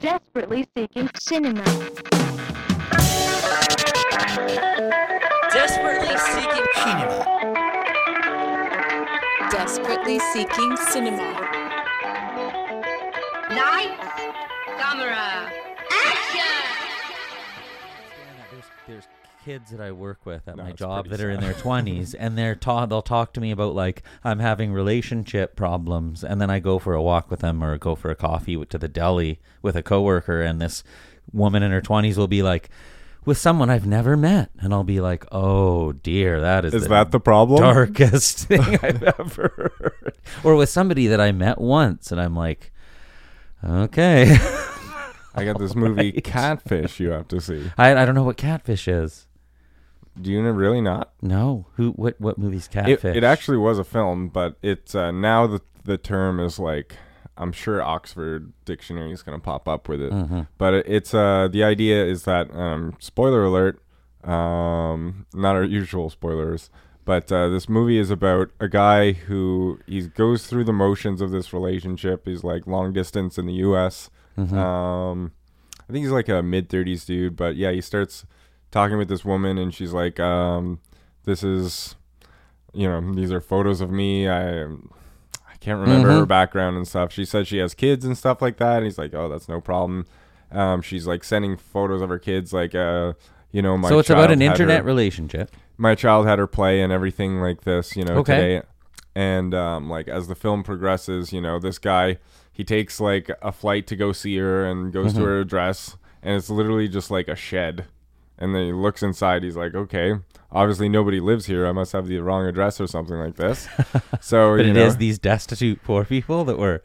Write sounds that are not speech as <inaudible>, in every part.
Desperately seeking cinema. Desperately seeking cinema. Desperately seeking cinema. Lights, camera, action! There's, there's kids that I work with at No, my job that are in their 20s and they're ta- they'll talk to me about like I'm having relationship problems and then I go for a walk with them or go for a coffee to the deli with a coworker and this woman in her 20s will be like with someone I've never met and I'll be like oh dear that is Is the that the problem? darkest <laughs> thing I've ever heard or with somebody that I met once and I'm like okay I got this movie <laughs> Right. Catfish you have to see. I, I don't know what catfish is Do you know really not? no who what what movie's It, catfish it actually was a film, but it's uh, now the the term is like I'm sure Oxford Dictionary is going to pop up with it. Mm-hmm. But it, it's uh the idea is that um, spoiler alert, um, not our usual spoilers, but uh, this movie is about a guy who he goes through the motions of this relationship. He's like long distance in the U.S. Mm-hmm. Um, I think he's like a mid 30s dude, but yeah, he starts talking with this woman, and she's like, um, "This is, you know, these are photos of me. I, I can't remember her Mhm. background and stuff. She said she has kids and stuff like that. And he's like, "Oh, that's no problem." Um, she's like sending photos of her kids, like, uh, you know, my so it's about child an had internet her- relationship. my child had her play and everything like this, you know, Okay. today. And um, like as the film progresses, you know, this guy he takes like a flight to go see her and goes Mm-hmm. to her address, and it's literally just like a shed. And then he looks inside. He's like, okay, obviously nobody lives here. I must have the wrong address or something like this. <laughs> So But you it know, is these destitute poor people that were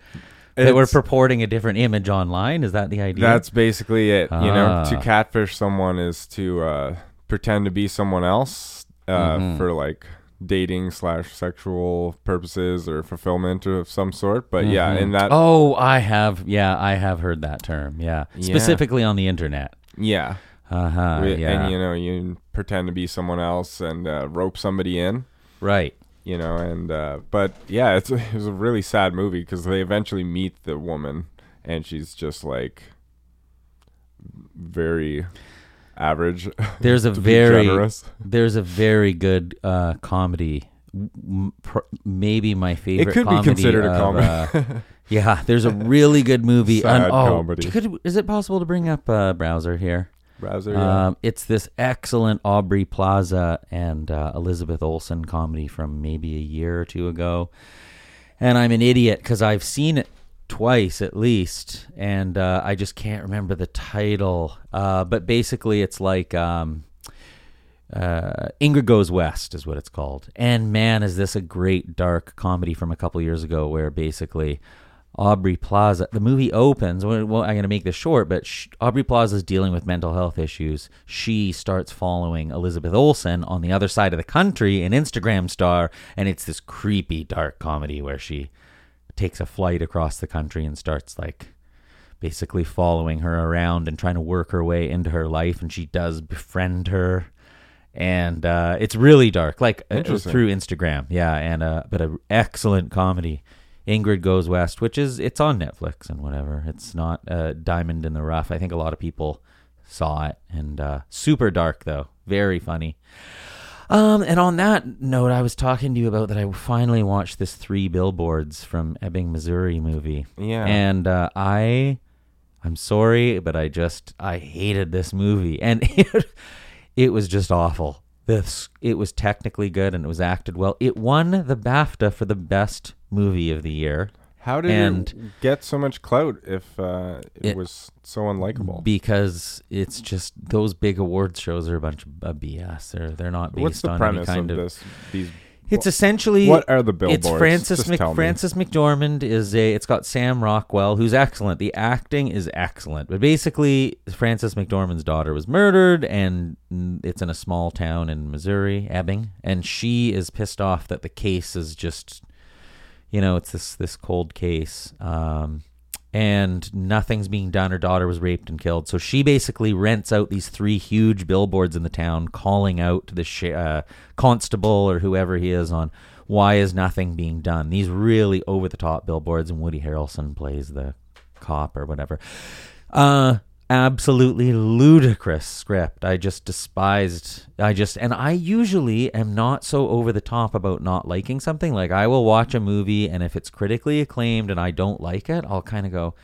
that were purporting a different image online. Is that the idea? That's basically it. You know, to Ah. catfish someone is to uh, pretend to be someone else uh, Mhm. for like dating slash sexual purposes or fulfillment of some sort. But yeah, Mhm. and that Oh, I have. Yeah, I have heard that term. Yeah, Yeah. specifically on the internet. yeah, Uh huh. Wi- yeah. and you know you pretend to be someone else and uh, rope somebody in. right. You know, and uh, but yeah, it's <laughs> it was a really sad movie because they eventually meet the woman and she's just like very average. <laughs> There's a very generous. there's a very good uh, comedy. Pr- maybe my favorite. It could be considered a comedy. uh, <laughs> yeah, there's a really good movie. Sad and- oh, comedy. Could, is it possible to bring up a browser here? Browser, yeah. Um, it's this excellent Aubrey Plaza and uh, Elizabeth Olsen comedy from maybe a year or two ago. And I'm an idiot because I've seen it twice at least, and uh, I just can't remember the title. Uh, but basically, it's like um, uh, Ingrid Goes West is what it's called. And man, is this a great dark comedy from a couple years ago where basically Aubrey Plaza, the movie opens. Well, I'm going to make this short, but sh- Aubrey Plaza is dealing with mental health issues. She starts following Elizabeth Olsen on the other side of the country, an Instagram star, and it's this creepy dark comedy where she takes a flight across the country and starts like basically following her around and trying to work her way into her life and she does befriend her and uh, it's really dark like uh, through instagram yeah and uh, but an excellent comedy ingrid goes west which is it's on netflix and whatever it's not uh, diamond in the rough i think a lot of people saw it and uh, super dark though very funny um, and on that note, I was talking to you about that. I finally watched this Three Billboards from Ebbing, Missouri movie. Yeah. And uh, I, I'm sorry, but I just I hated this movie, and it, <laughs> it was just awful. This it was technically good and it was acted well. It won the BAFTA for the best movie of the year How did and- it get so much clout if uh, it, It- was so unlikable? because it's just those big awards shows are a bunch of BS. They're they're not based What's the on premise any kind of of. this? These It's essentially what are the billboards? It's Frances Mc. Frances McDormand is a. It's got Sam Rockwell, who's excellent. The acting is excellent, but basically, Frances McDormand's daughter was murdered, and it's in a small town in Missouri, Ebbing, and she is pissed off that the case is just, you know, it's this this cold case. Um, and nothing's being done. Her daughter was raped and killed. So she basically rents out these three huge billboards in the town, calling out to the sh- uh, constable or whoever he is on why is nothing being done. These really over the top billboards, and Woody Harrelson plays the cop or whatever. Uh, absolutely ludicrous script. I just despised. I just and I usually am not so over the top about not liking something. Like I will watch a movie and if it's critically acclaimed and I don't like it, I'll kind of go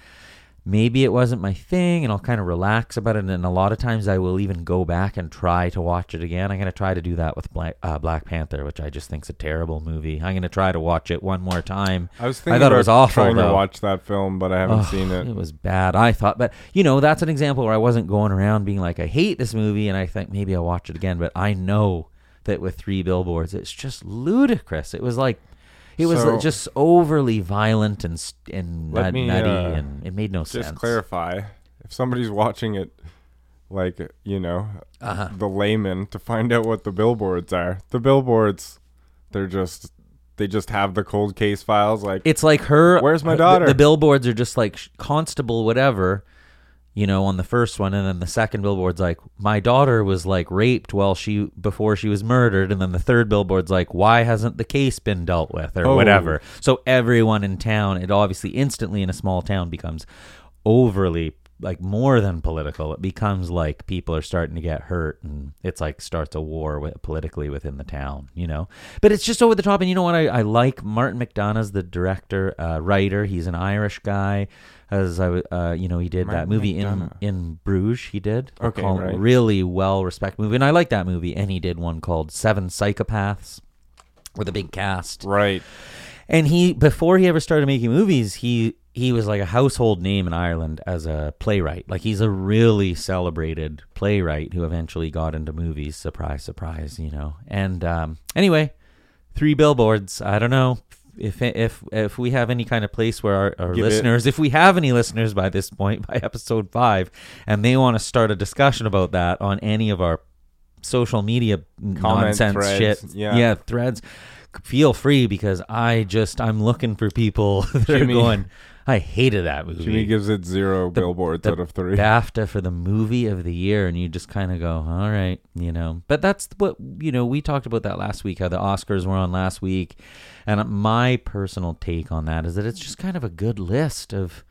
maybe it wasn't my thing and I'll kind of relax about it and a lot of times I will even go back and try to watch it again. I'm going to try to do that with Black, uh, Black Panther, which I just think's a terrible movie. I'm going to try to watch it one more time. I was thinking I thought it was awful trying though. to watch that film, but I haven't Oh, seen it. It was bad. I thought, but you know, that's an example where I wasn't going around being like, I hate this movie, and I think maybe I'll watch it again. But I know that with three billboards, it's just ludicrous. It was like, it was So- just overly violent and and Let nut- me, nutty, uh, and it made no sense. Just clarify if somebody's watching it, like you know, Uh-huh. the layman to find out what the billboards are. The billboards, they're just they just have the cold case files. Like It's like her. Where's my her- the- daughter? The, billboards are just like sh- constable, whatever. You know, on the first one, and then the second billboard's like, "My daughter was like raped while she before she was murdered," and then the third billboard's like, "Why hasn't the case been dealt with?" or Oh. whatever. So everyone in town, it obviously instantly in a small town becomes overly like more than political. It becomes like people are starting to get hurt, and it's like starts a war with, politically within the town, you know. But it's just over the top, and you know what? I, I like Martin McDonagh's the director, uh, writer. He's an Irish guy. As I, uh, you know, he did that movie in in Bruges. He did Okay, call- right. really well respected movie, and I like that movie. And he did one called Seven Psychopaths with a big cast. right. And he before he ever started making movies, he he was like a household name in Ireland as a playwright. Like he's a really celebrated playwright who eventually got into movies. Surprise, surprise, you know. And um, anyway, three billboards. I don't know if if if we have any kind of place where our, our Give it- listeners, if we have any listeners by this point, <laughs> by episode five, and they want to start a discussion about that on any of our social media nonsense threads, shit, yeah. yeah, threads. Feel free because I just I'm looking for people <laughs> that Jimmy- are going. I hated that movie. Jimmy gives it zero The- billboards the out of three. BAFTA for the movie of the year, and you just kind of go, all right, you know. But that's what you know. We talked about that last week. How the Oscars were on last week, and my personal take on that is that it's just kind of a good list of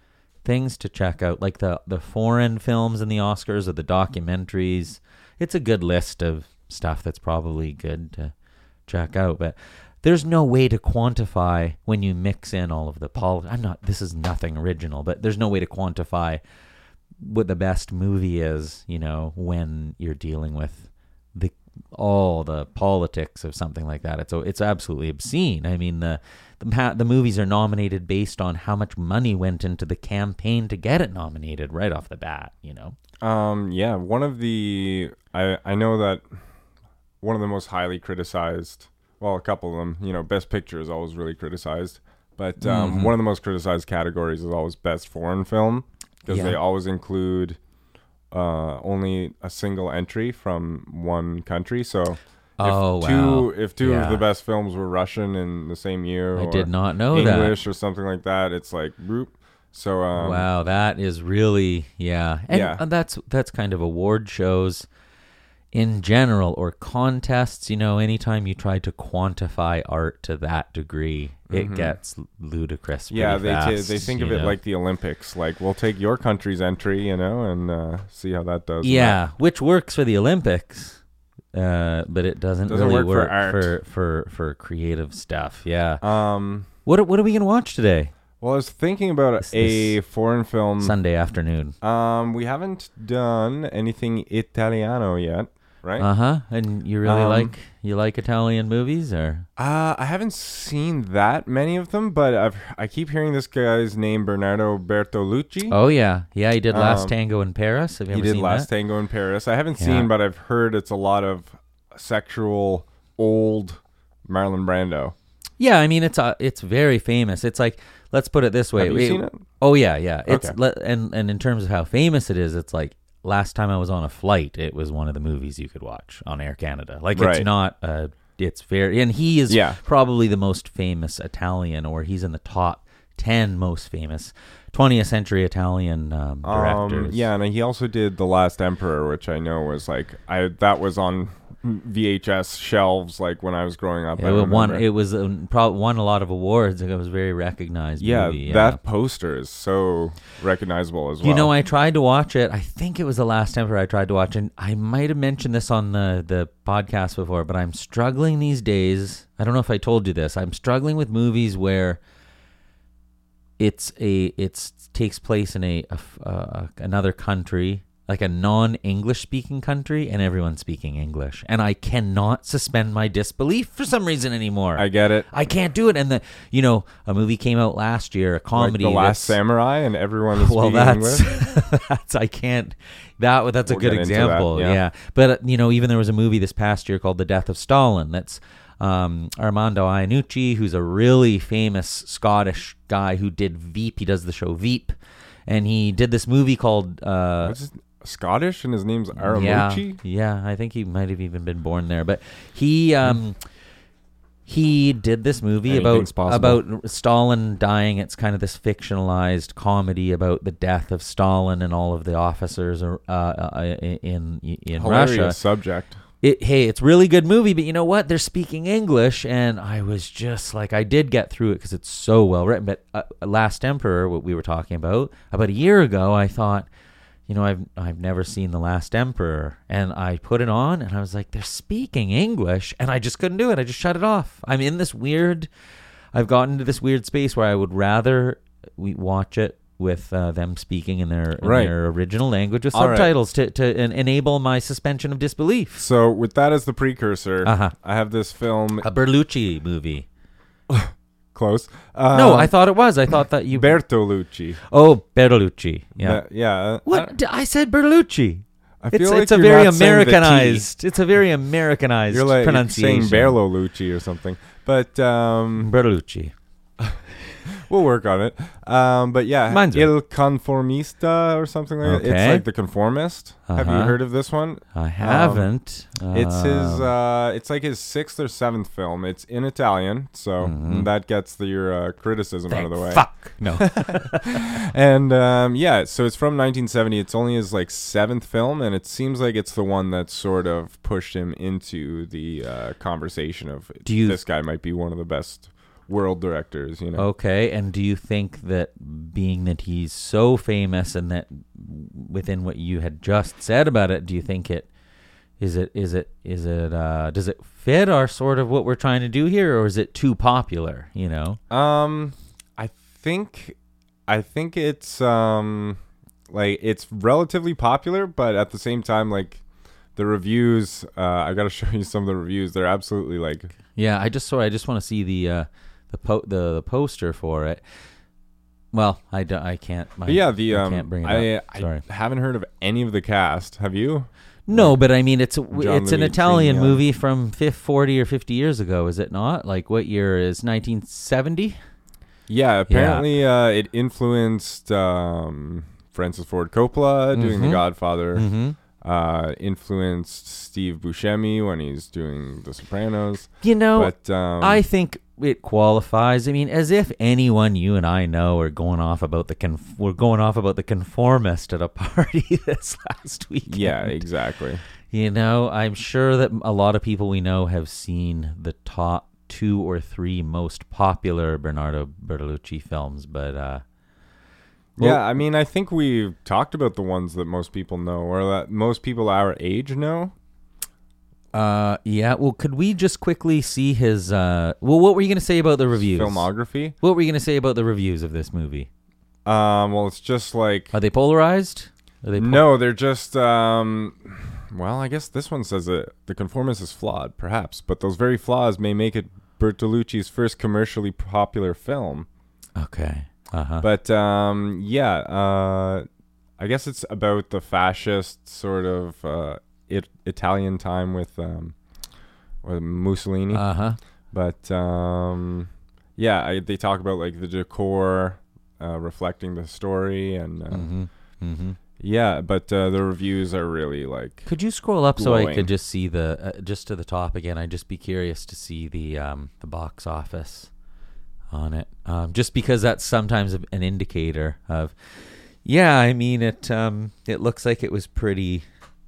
things to check out, like the the foreign films in the Oscars or the documentaries. It's a good list of stuff that's probably good to check out, but. There's no way to quantify when you mix in all of the politics. I'm not. This is nothing original, but there's no way to quantify what the best movie is, you know, when you're dealing with the all the politics of something like that. It's it's absolutely obscene. I mean, the the, the movies are nominated based on how much money went into the campaign to get it nominated right off the bat. You know, Um, yeah, one of the I I know that one of the most highly criticized, well, a couple of them, you know, best picture is always really criticized, but um, Mm-hmm. one of the most criticized categories is always best foreign film because Yeah. they always include uh, only a single entry from one country. So if Oh, two wow. if two Yeah. of the best films were Russian in the same year, I or did not know that. English or something like that, it's like whoop. So um, wow, that is really yeah, and Yeah. that's that's kind of award shows in general or contests. You know, anytime you try to quantify art to that degree, it gets ludicrous. Mm-hmm. Yeah, they fast, they think of you it like the Olympics. Like we'll take your country's entry, you know, and uh, see how that does. yeah, which works for the Olympics. Uh, but it doesn't, Doesn't really work for work art. for, for for creative stuff. Yeah. Um. What are- what are we gonna watch today? Well, I was thinking about This- a this foreign film. Sunday afternoon. Um, we haven't done anything Italiano yet, right? Uh huh. And you really Um, like you like Italian movies or? Uh, I haven't seen that many of them, but I've I keep hearing this guy's name, Bernardo Bertolucci. Oh yeah, yeah. He did Last Um, Tango in Paris. Have you he ever did seen Last that? Tango in Paris. I haven't Yeah. seen, but I've heard it's a lot of sexual old Marlon Brando. Yeah, I mean it's uh, it's very famous. It's like let's put it this way. Have you seen it? Oh yeah, yeah. It's Okay. le- and and in terms of how famous it is, it's like last time I was on a flight, it was one of the movies you could watch on Air Canada. Like it's not uh it's very and he is Yeah. probably the most famous Italian or he's in the top 10 most famous 20th century Italian um, Um, directors. yeah, and he also did The Last Emperor, which I know was like I that was on VHS shelves like when I was growing up. I It won. It was um, probably won a lot of awards. It was a very recognized. yeah, movie, that poster is so recognizable as well. You know, I tried to watch it. I think it was the last Emperor I tried to watch, and I might have mentioned this on the the podcast before, but I'm struggling these days. I don't know if I told you this. I'm struggling with movies where it's a it's takes place in a uh, another country, like a non-English speaking country, and everyone's speaking English, and I cannot suspend my disbelief for some reason anymore. I get it. I can't do it. And the you know a movie came out last year, a Like comedy. the Last Samurai, and everyone is <laughs> well, speaking that's English. <laughs> that's I can't. That that's a We'll good get into that, example. yeah. yeah. but uh, you know, even there was a movie this past year called The Death of Stalin. That's um, Armando Iannucci, who's a really famous Scottish guy who did Veep. He does the show Veep, and he did this movie called. Uh, Scottish, and his name's yeah, Aramuchi. yeah, I think he might have even been born there. But he um he did this movie Anything's about possible. about Stalin dying. It's kind of this fictionalized comedy about the death of Stalin and all of the officers uh, uh, in in Hilarious Russia. subject. It, hey, it's really good movie, but you know what? They're speaking English, and I was just like, I did get through it because it's so well written. But uh, Last Emperor, what we were talking about about a year ago, I thought, you know, I've I've never seen The Last Emperor, and I put it on, and I was like, they're speaking English, and I just couldn't do it. I just shut it off. I'm in this weird. I've gotten into this weird space where I would rather we watch it with uh, them speaking in their in Right. their original language with All right. subtitles to to en- enable my suspension of disbelief. So with that as the precursor, Uh-huh. I have this film A Berlucci movie. <laughs> close. Uh, no, I thought it was. I thought that you. Bertolucci. oh, Berlucci. Yeah. Uh, yeah. uh, what? D- I said Berlucci. I feel It's, like it's a very not saying the T. Americanized. It's a very Americanized You're like pronunciation. saying Bertolucci or something, but um, Berlucci. We'll work on it. Um, but yeah, Mine's Il Conformista or something like that. It's Okay. like the conformist. Have you Uh-huh. heard of this one? I haven't. It's his. Um, Uh, it's like his sixth or seventh film. It's in Italian, so Mhm. that gets the, your uh, criticism out of the way. Fuck. No. <laughs> <laughs> and um, yeah, so it's from 1970. It's only his like seventh film, and it seems like it's the one that sort of pushed him into the uh, conversation of Do you- this guy might be one of the best world directors. You know, okay. And do you think that being that he's so famous and that within what you had just said about it, do you think it is it is it is it uh does it fit our sort of what we're trying to do here or is it too popular, you know? Um, I think, I think it's um, like it's relatively popular, but at the same time, like the reviews. Uh, I got to <laughs> show you some of the reviews. They're absolutely like Yeah, I just saw. I just want to see the uh, the po- the the poster for it. Well, I, do, I can't. My, yeah, the I um, can't bring it I, up. I haven't heard of any of the cast. Have you? No, but I mean, it's a, John it's an Italian movie from fif- forty or fifty years ago, is it not? Like what year is nineteen seventy? Yeah, apparently Uh, it influenced um, Francis Ford Coppola doing The Mhm. Godfather. Mm-hmm. Uh, influenced Steve Buscemi when he's doing The Sopranos. You know, but um, I think it qualifies. I mean, as if anyone you and I know are going off about the conf- we're going off about the conformist at a <laughs> party this last week. yeah, exactly. You know, I'm sure that a lot of people we know have seen the top two or three most popular Bernardo Bertolucci films, but uh well- yeah, I mean, I think we've talked about the ones that most people know, or that most people our age know. Uh yeah, well could we just quickly see his uh well what were you going to say about the reviews? Filmography. What were you going to say about the reviews of this movie? Um, well, it's just like Are they polarized? Are they po- no, they're just um. Well, I guess this one says that the conformist is flawed, perhaps, but those very flaws may make it Bertolucci's first commercially popular film. Okay. Uh-huh. But um, yeah, uh, I guess it's about the fascist sort of uh, it, Italian time with um, with Mussolini. uh-huh. but um, yeah, I, they talk about like the decor uh, reflecting the story, and uh, Mhm. Mhm. yeah, but uh, the reviews are really like Could you scroll up so I could just see the uh, just to the top again? I'd just be curious to see the um the box office on it. Um just because that's sometimes an indicator of yeah, I mean it um it looks like it was pretty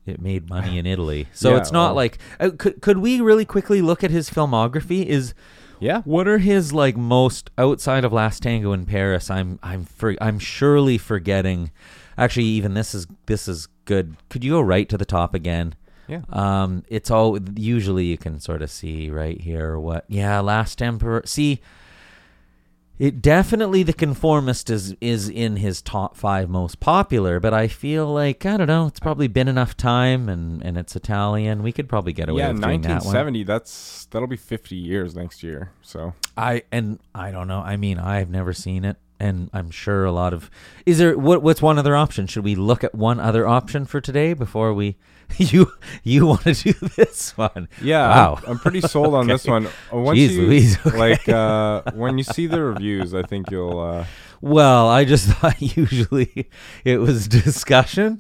it made money in <sighs> Italy. So Yeah, it's not well- like uh, could could we really quickly look at his filmography? Is Yeah. what are his like most outside of Last Tango in Paris? I'm I'm for, I'm surely forgetting. Actually, even this is this is good. Could you go right to the top again? Yeah. Um, it's all usually you can sort of see right here what. Yeah, Last Emperor. See, it definitely the Conformist is is in his top five most popular, but I feel like I don't know. It's probably been enough time, and and it's Italian. We could probably get away yeah, with doing that one. 1970. That's that'll be 50 years next year. So I and I don't know. I mean, I've never seen it, and I'm sure a lot of. Is there what? What's one other option? Should we look at one other option for today before we? <laughs> You you want to do <laughs> this one? yeah, Wow. I'm, I'm pretty sold on this <laughs> one. Uh, Once Jeez you Louise, okay. like uh, when you see the reviews, I think you'll. Uh, Well, I just thought usually it was discussion.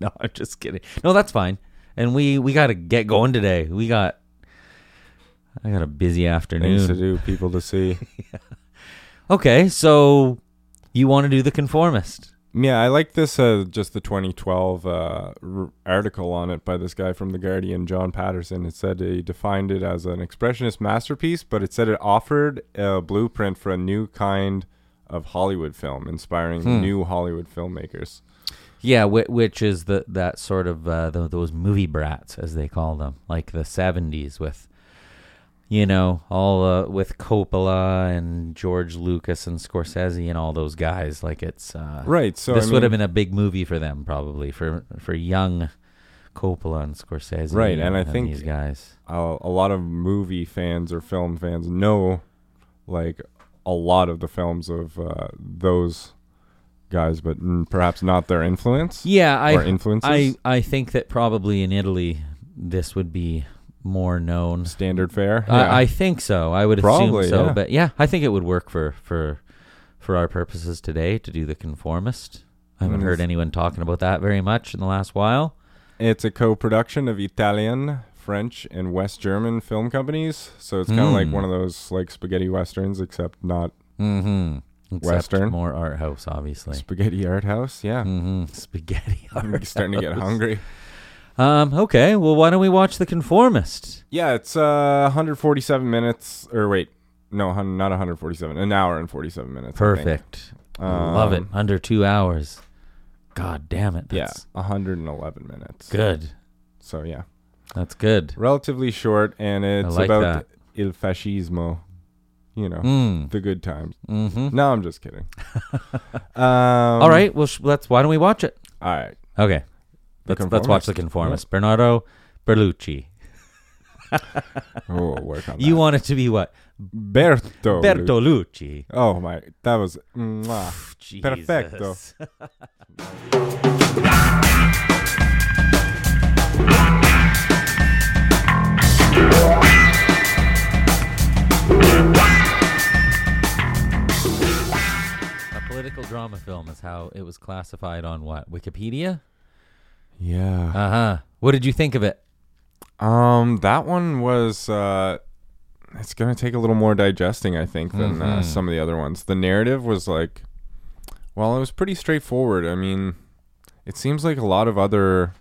no, I'm just kidding. No, that's fine. And we we got to get going today. We got. I got a busy afternoon. things to do, people to see. Okay, so you want to do the conformist? Yeah, I like this. Uh, just the 2012 uh, r- article on it by this guy from the Guardian, John Patterson. It said he defined it as an expressionist masterpiece, but it said it offered a blueprint for a new kind of Hollywood film, inspiring Hmm. new Hollywood filmmakers. Yeah, whi- which is the that sort of uh, the, those movie brats as they call them, like the '70s with, you know, all uh, with Coppola and George Lucas and Scorsese and all those guys. Like it's uh, Right. So this I would have been a big movie for them probably for for young Coppola and Scorsese. Right, and I think- these guys. a, a lot of movie fans or film fans know like a lot of the films of uh, those guys, but perhaps not their influence. Yeah, I influences. I I think that probably in Italy this would be more known. Standard fare. I, I think so. I would Probably, assume so. yeah. But yeah, I think it would work for for for our purposes today to do the conformist. I haven't Mm, heard anyone talking about that very much in the last while. It's a co-production of Italian, French, and West German film companies. So it's kind of like Mm. one of those like spaghetti westerns, except not Mm-hmm. Western. more art house, obviously. spaghetti art house. Yeah, Mm-hmm. <laughs> Spaghetti <laughs> I'm art. starting to get hungry. Um. Okay. Well, why don't we watch the conformist? Yeah, it's uh 147 minutes. Or wait, no, not 147. An hour and 47 minutes. Perfect. Love it. Um, Under two hours. God damn it. Yeah, 111 minutes. Good. So yeah, That's good. relatively short, and it's like about that. il fascismo. You know, Mm. the good times. Mm-hmm. No, I'm just kidding. <laughs> um, All right. Well, sh- let's. Why don't we watch it? All right. Okay. Let's let's watch the Conformist. Bernardo Berlucci. Oh, work on <laughs> that. You want it to be what? Berto. Bertolucci. Oh my, that was mwah. Perfecto. A political drama film is how it was classified on what? Wikipedia? Yeah. Uh huh. What did you think of it? Um, that one was. uh It's gonna take a little more digesting, I think, than uh, Mhm. some of the other ones. The narrative was like, well, it was pretty straightforward. I mean, it seems like a lot of other.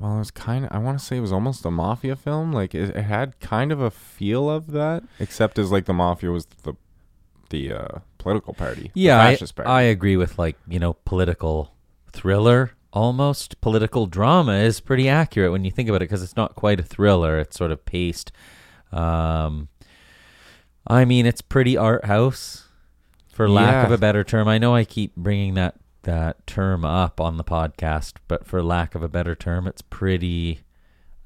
Well, it was kind of. I want to say it was almost a mafia film. Like it, it had kind of a feel of that, except as like the mafia was the the uh, political party. Yeah, I, party. I agree with like you know political thriller almost political drama is pretty accurate when you think about it because it's not quite a thriller. It's sort of paced um i mean it's pretty art house for lack of a better term. I know i keep bringing that that term up on the podcast but for lack of a better term it's pretty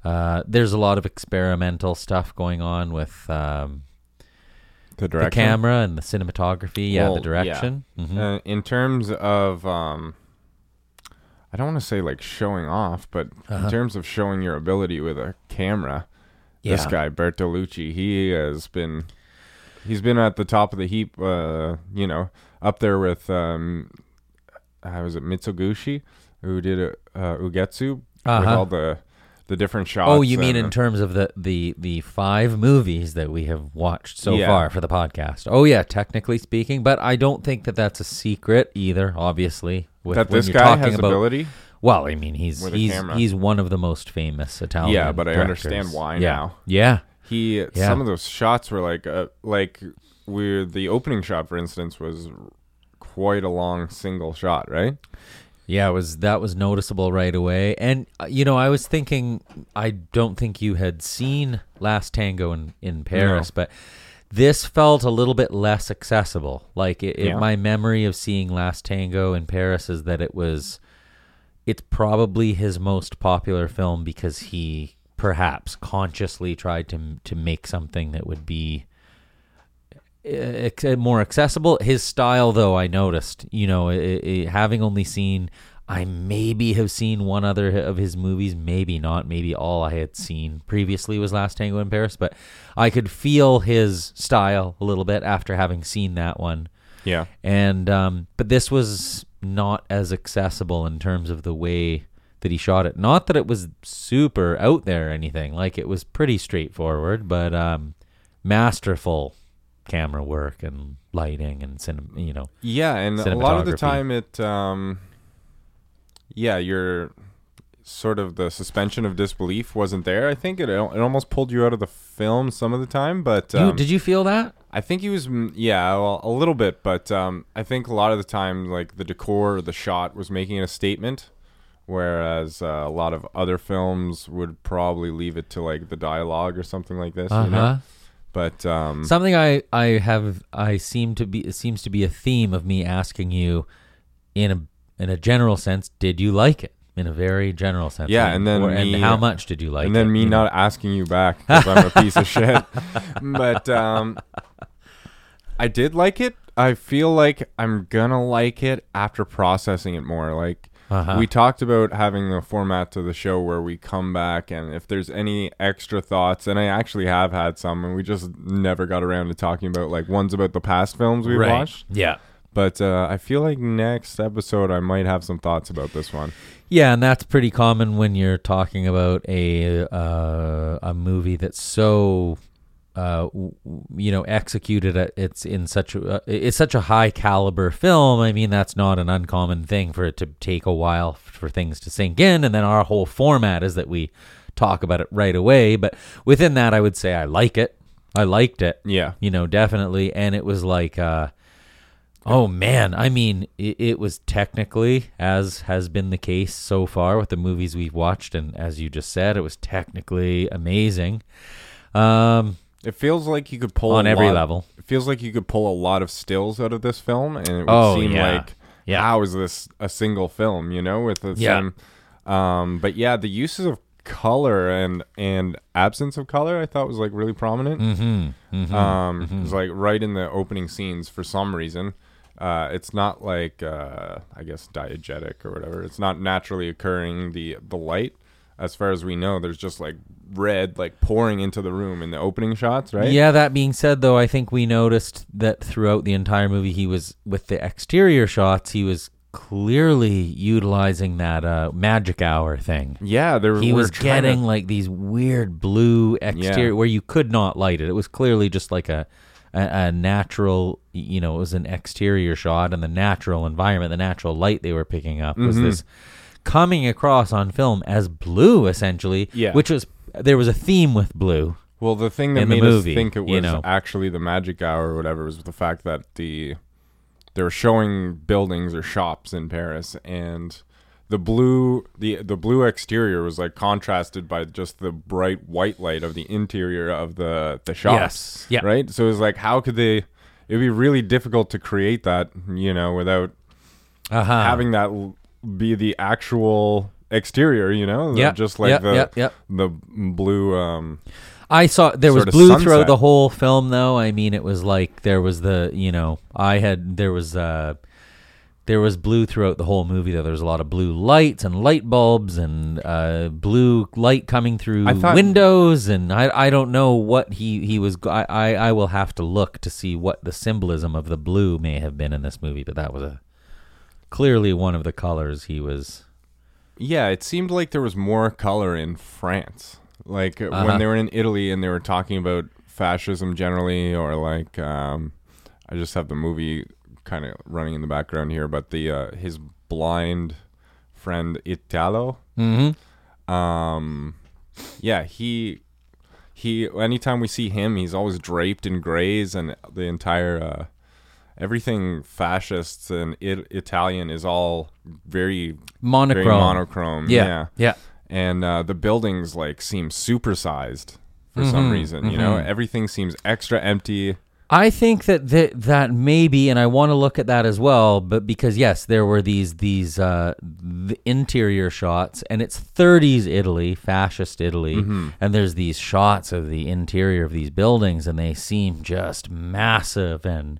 uh there's a lot of experimental stuff going on with um the the camera and the cinematography. Yeah Well, the yeah. direction. Mhm. Uh, in terms of, um, I don't want to say like showing off, but Uh-huh. in terms of showing your ability with a camera, this guy Bertolucci, he has been, he's been at the top of the heap. Uh, you know, up there with, um, how was it Mitsugushi, who did it, uh, Ugetsu with Uh-huh. all the the different shots. Oh, you mean in terms of the, the, the five movies that we have watched so Yeah. far for the podcast? Oh, yeah, technically speaking, but I don't think that that's a secret either, obviously. With that this guy has about. ability. Well, I mean, he's with a he's camera. he's one of the most famous Italian. Yeah, but I directors. understand why yeah. now. Yeah, He Yeah. some of those shots were like uh, like where the opening shot, for instance, was quite a long single shot, right? Yeah, it was that was noticeable right away. And uh, you know, I was thinking I don't think you had seen Last Tango in in Paris, but this felt a little bit less accessible. Like it, it- my memory of seeing Last Tango in Paris is that it was it's probably his most popular film because he perhaps consciously tried to to make something that would be uh, more accessible. His style, though, I noticed, you know, i i having only seen, I maybe have seen one other of his movies, maybe not, maybe all I had seen previously was Last Tango in Paris, but I could feel his style a little bit after having seen that one. Yeah. And um, but this was not as accessible in terms of the way that he shot it. Not that it was super out there or anything. Like it was pretty straightforward, but um, masterful camera work and lighting and cinema. You know, Yeah, and a lot of the time it um yeah, you're sort of the suspension of disbelief wasn't there. I think it it almost pulled you out of the film some of the time, but you, um, did you feel that? I think he was mm, yeah, well, a little bit, but um I think a lot of the time like the decor or the shot was making a statement whereas uh, a lot of other films would probably leave it to like the dialogue or something like this, you know. Uh-huh. But um Something I I have I seem to be it seems to be a theme of me asking you in a in a general sense, did you like it? In a very general sense, Yeah, Like, and then or- me- and how much did you like it? and it? then me you know? not asking you back because I'm a piece of shit. <laughs> But um, I did like it. I feel like I'm gonna like it after processing it more. Like Uh-huh. we talked about having a format to the show where we come back and if there's any extra thoughts, and I actually have had some, and we just never got around to talking about like ones about the past films we right. watched. Yeah. But uh, I feel like next episode I might have some thoughts about this one. Yeah, and that's pretty common when you're talking about a uh, a movie that's so uh, you know executed at it's in such a uh, it's such a high caliber film. I mean, that's not an uncommon thing for it to take a while for things to sink in, and then our whole format is that we talk about it right away. But within that, I would say I like it. I liked it. Yeah. you know, definitely, and it was like. Uh, Oh man, I mean, it, it was technically, as has been the case so far with the movies we've watched, and as you just said, it was technically amazing. Um, It feels like you could pull On every lot- level. It feels like you could pull a lot of stills out of this film, and it would Oh, seem yeah. like Yeah. how is this a single film? You know, with the Yeah. same. Um, but yeah, the uses of color and and absence of color, I thought was like really prominent. mm-hmm, mm-hmm. Um, it was like right in the opening scenes for some reason. Uh, it's not like uh, I guess diegetic or whatever. It's not naturally occurring the the light. As far as we know, there's just like red like pouring into the room in the opening shots, right? Yeah, that being said, though, I think we noticed that throughout the entire movie, he was with the exterior shots, he was clearly utilizing that uh, magic hour thing. Yeah, there He was trying to- getting like these weird blue exterior Yeah. where you could not light it. It was clearly just like a, a a natural, you know, it was an exterior shot and the natural environment, the natural light they were picking up was Mm-hmm. this coming across on film as blue essentially, Yeah. which was there was a theme with blue. Well, the thing that made movie, us think it you was know. actually the magic hour or whatever was the fact that the they were showing buildings or shops in Paris and the blue the the blue exterior was like contrasted by just the bright white light of the interior of the the shops. Yes. Yeah. Right? So it was like how could they it'd be really difficult to create that, you know, without Uh-huh. having that be the actual exterior, you know? Yeah, Just like yeah, the yeah, yeah. the blue um I saw there was blue sunset. throughout the whole film though. I mean it was like there was the, you know, I had there was uh there was blue throughout the whole movie though. There was a lot of blue lights and light bulbs and uh blue light coming through I thought- windows and I I don't know what he he was I, I I will have to look to see what the symbolism of the blue may have been in this movie, but that was a clearly one of the colors he was Yeah, it seemed like there was more color in France. Like uh Uh-huh. when they were in Italy and they were talking about fascism generally, or like um, I just have the movie kind of running in the background here, but the uh, his blind friend Italo. Mm-hmm. Um, yeah, he he. Anytime we see him, he's always draped in grays, and the entire uh, everything fascists and it, Italian is all very Monochrome. very monochrome. Yeah. yeah Yeah. and uh, the buildings like seem supersized for some Mhm, reason. You know, everything seems extra empty. I think that th- that maybe, and I want to look at that as well. But because yes, there were these these uh, the interior shots, and it's 30s Italy, fascist Italy, and there's these shots of the interior of these buildings, and they seem just massive and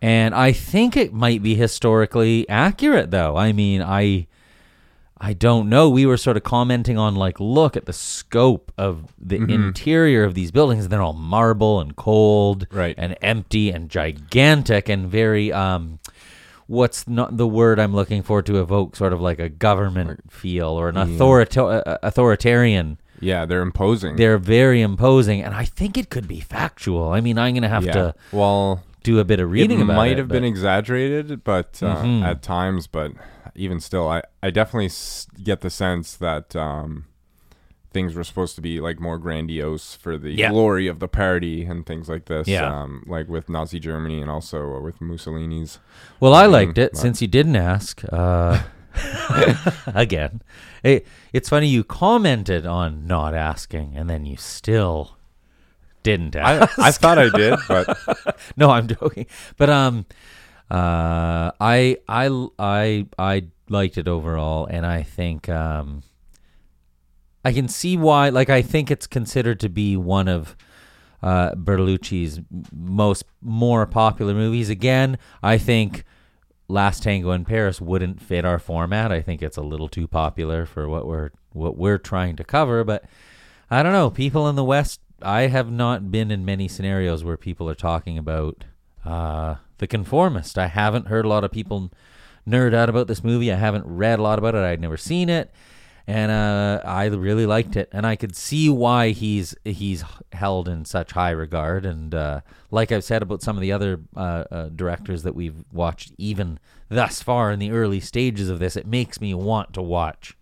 and I think it might be historically accurate, though. I mean, I. I don't know. We were sort of commenting on like, look at the scope of the interior of these buildings. They're all marble and cold, Right. and empty and gigantic and very um, what's not the word I'm looking for to evoke sort of like a government feel or an authorita- uh, authoritarian. Yeah, they're imposing. They're very imposing, and I think it could be factual. I mean, I'm gonna have yeah. to well, do a bit of reading it might it. have been exaggerated, but uh, Mhm. at times, but even still, I I definitely s- get the sense that um, things were supposed to be like more grandiose for the Yeah. glory of the party and things like this. Yeah. um, like with Nazi Germany and also with Mussolini's. Well, I Mm, liked it since you didn't ask. Uh, <laughs> again, it, it's funny you commented on not asking, and then you still didn't I ask. I thought I <laughs> did, but no, I'm joking. But um, uh, I I I I liked it overall, and I think um, I can see why. Like, I think it's considered to be one of uh, Bertolucci's most more popular movies. Again, I think Last Tango in Paris wouldn't fit our format. I think it's a little too popular for what we're what we're trying to cover. But I don't know. People in the West, I have not been in many scenarios where people are talking about uh, The Conformist. I haven't heard a lot of people nerd out about this movie. I haven't read a lot about it. I'd never seen it, and uh, I really liked it. And I could see why he's he's held in such high regard. And uh, like I've said about some of the other uh, uh, directors that we've watched, even thus far in the early stages of this, it makes me want to watch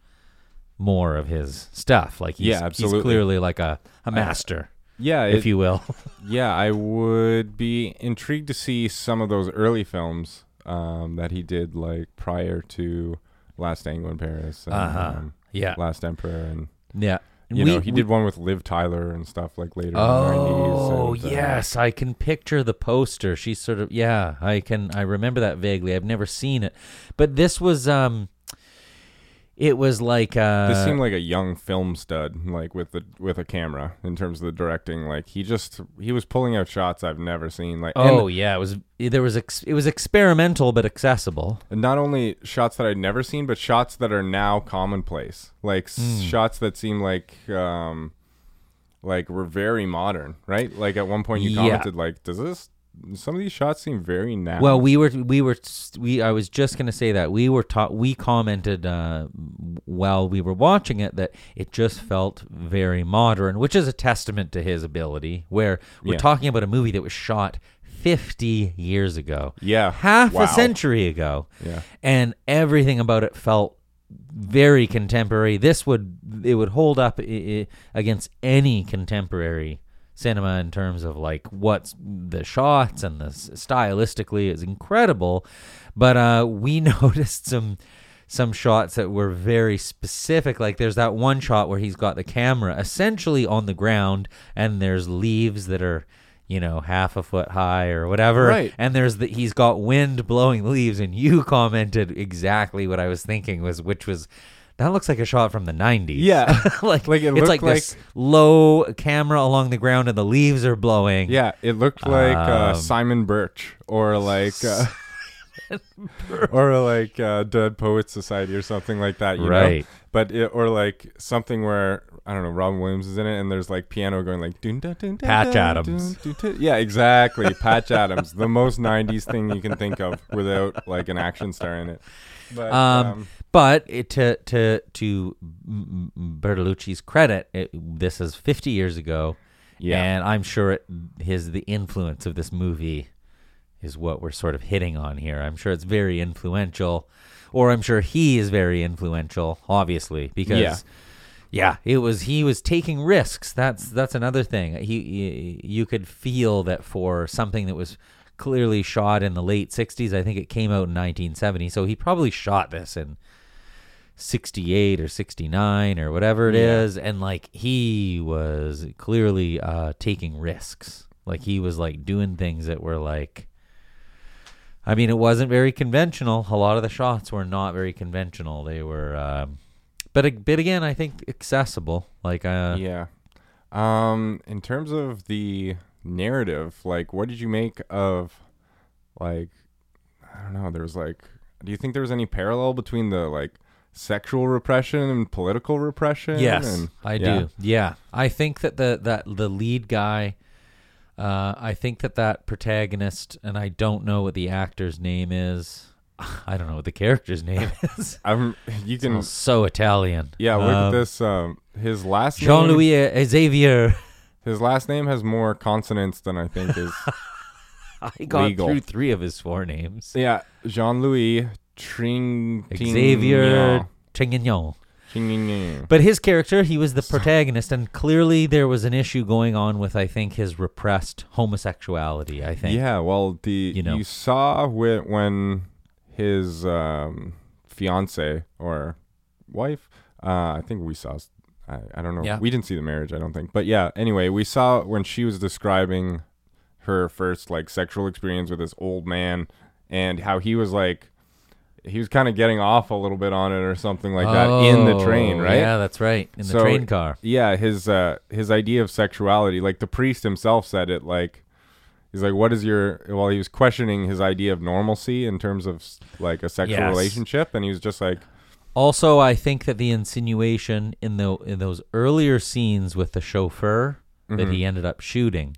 more of his stuff. Like he's, Yeah, absolutely. he's clearly like a, a master, yeah, if it- you will. <laughs> Yeah, I would be intrigued to see some of those early films um, that he did, like prior to Last Tango in Paris, and, Uh-huh. um, yeah, Last Emperor, and yeah. you We- know he we- did one with Liv Tyler and stuff like later. in the Oh 90s, and, uh, yes, I can picture the poster. She's sort of yeah, I can I remember that vaguely. I've never seen it. But this was um it was like uh this seemed like a young film stud, like with the with a camera in terms of the directing. Like he just he was pulling out shots I've never seen. Like Oh yeah, it was there was ex, it was experimental but accessible. And not only shots that I'd never seen, but shots that are now commonplace, like s Hmm. shots that seem like um, like were very modern, right? Like at one point you Yeah. commented, like, "Does this?" Some of these shots seem very natural. Well, we were we were we I was just going to say that we were taught we commented uh, while we were watching it that it just felt very modern, which is a testament to his ability. Where we're Yeah. talking about a movie that was shot 50 years ago. Yeah. Half Wow. a century ago. Yeah. And everything about it felt very contemporary. This would it would hold up against any contemporary cinema in terms of like what's the shots and the stylistically is incredible. But uh, we <laughs> noticed some some shots that were very specific. Like there's that one shot where he's got the camera essentially on the ground, and there's leaves that are. You know, half a foot high or whatever, Right. and there's the he's got wind blowing leaves, and you <laughs> commented exactly what I was thinking was, which was that looks like a shot from the '90s. Yeah. <laughs> like Like, it it's looked like this low camera along the ground, and the leaves are blowing. Yeah, it looked like uh, Um, Simon Birch or like. Uh, <laughs> or like uh, Dead Poets Society or something like that, you know. Right. But it, or like something where I don't know, Robin Williams is in it, and there's like piano going like dun, dun, dun, dun, Patch dun, Adams. dun, dun, dun. Yeah, exactly. Patch Adams, the most '90s thing you can think of without like an action star in it. But Um, um, but it, to to to Bertolucci's credit, it, this is 50 years ago, Yeah. and I'm sure it, his the influence of this movie is what we're sort of hitting on here. I'm sure it's very influential, or I'm sure he is very influential, obviously, because Yeah. yeah, it was he was taking risks. That's that's another thing. He, he you could feel that for something that was clearly shot in the late 60s, I think it came out in 1970. So he probably shot this in 68 or 69 or whatever it is, and like he was clearly uh taking risks. Like he was like doing things that were like I mean, it wasn't very conventional. A lot of the shots were not very conventional. They were um but a bit again, I think accessible. Like uh yeah. Um, in terms of the narrative, like, what did you make of, like, I don't know. There was like, do you think there was any parallel between the like sexual repression and political repression? Yes, And- I yeah. do. Yeah, I think that the that the lead guy, uh, I think that that protagonist, and I don't know what the actor's name is. <sighs> I don't know what the character's name <laughs> is. I'm. You can. So Italian. Yeah, look Um, at this. Um, his last. Jean Louis Xavier. His last name has more consonants than I think is. <laughs> I got Legal. through three of his four names. yeah, Jean Louis Tring. Xavier Trintignon. Tring. But his character, he was the protagonist, and clearly there was an issue going on with, I think, his repressed homosexuality. I think. Yeah, well, the You know. you, saw whe- when his um, fiance or wife, uh, I think we saw—I don't know. Yeah. We didn't see the marriage, I don't think. But yeah, anyway, we saw when she was describing her first like sexual experience with this old man and how he was like he was kind of getting off a little bit on it or something like that in the train, Oh, right? Yeah, that's right. In the So- train car. yeah his uh his idea of sexuality like the priest himself said it like he's like what is your well he was questioning his idea of normalcy in terms of like a sexual Yes. relationship and he was just like Also, I think that the insinuation in the in those earlier scenes with the chauffeur that Mm-hmm. he ended up shooting,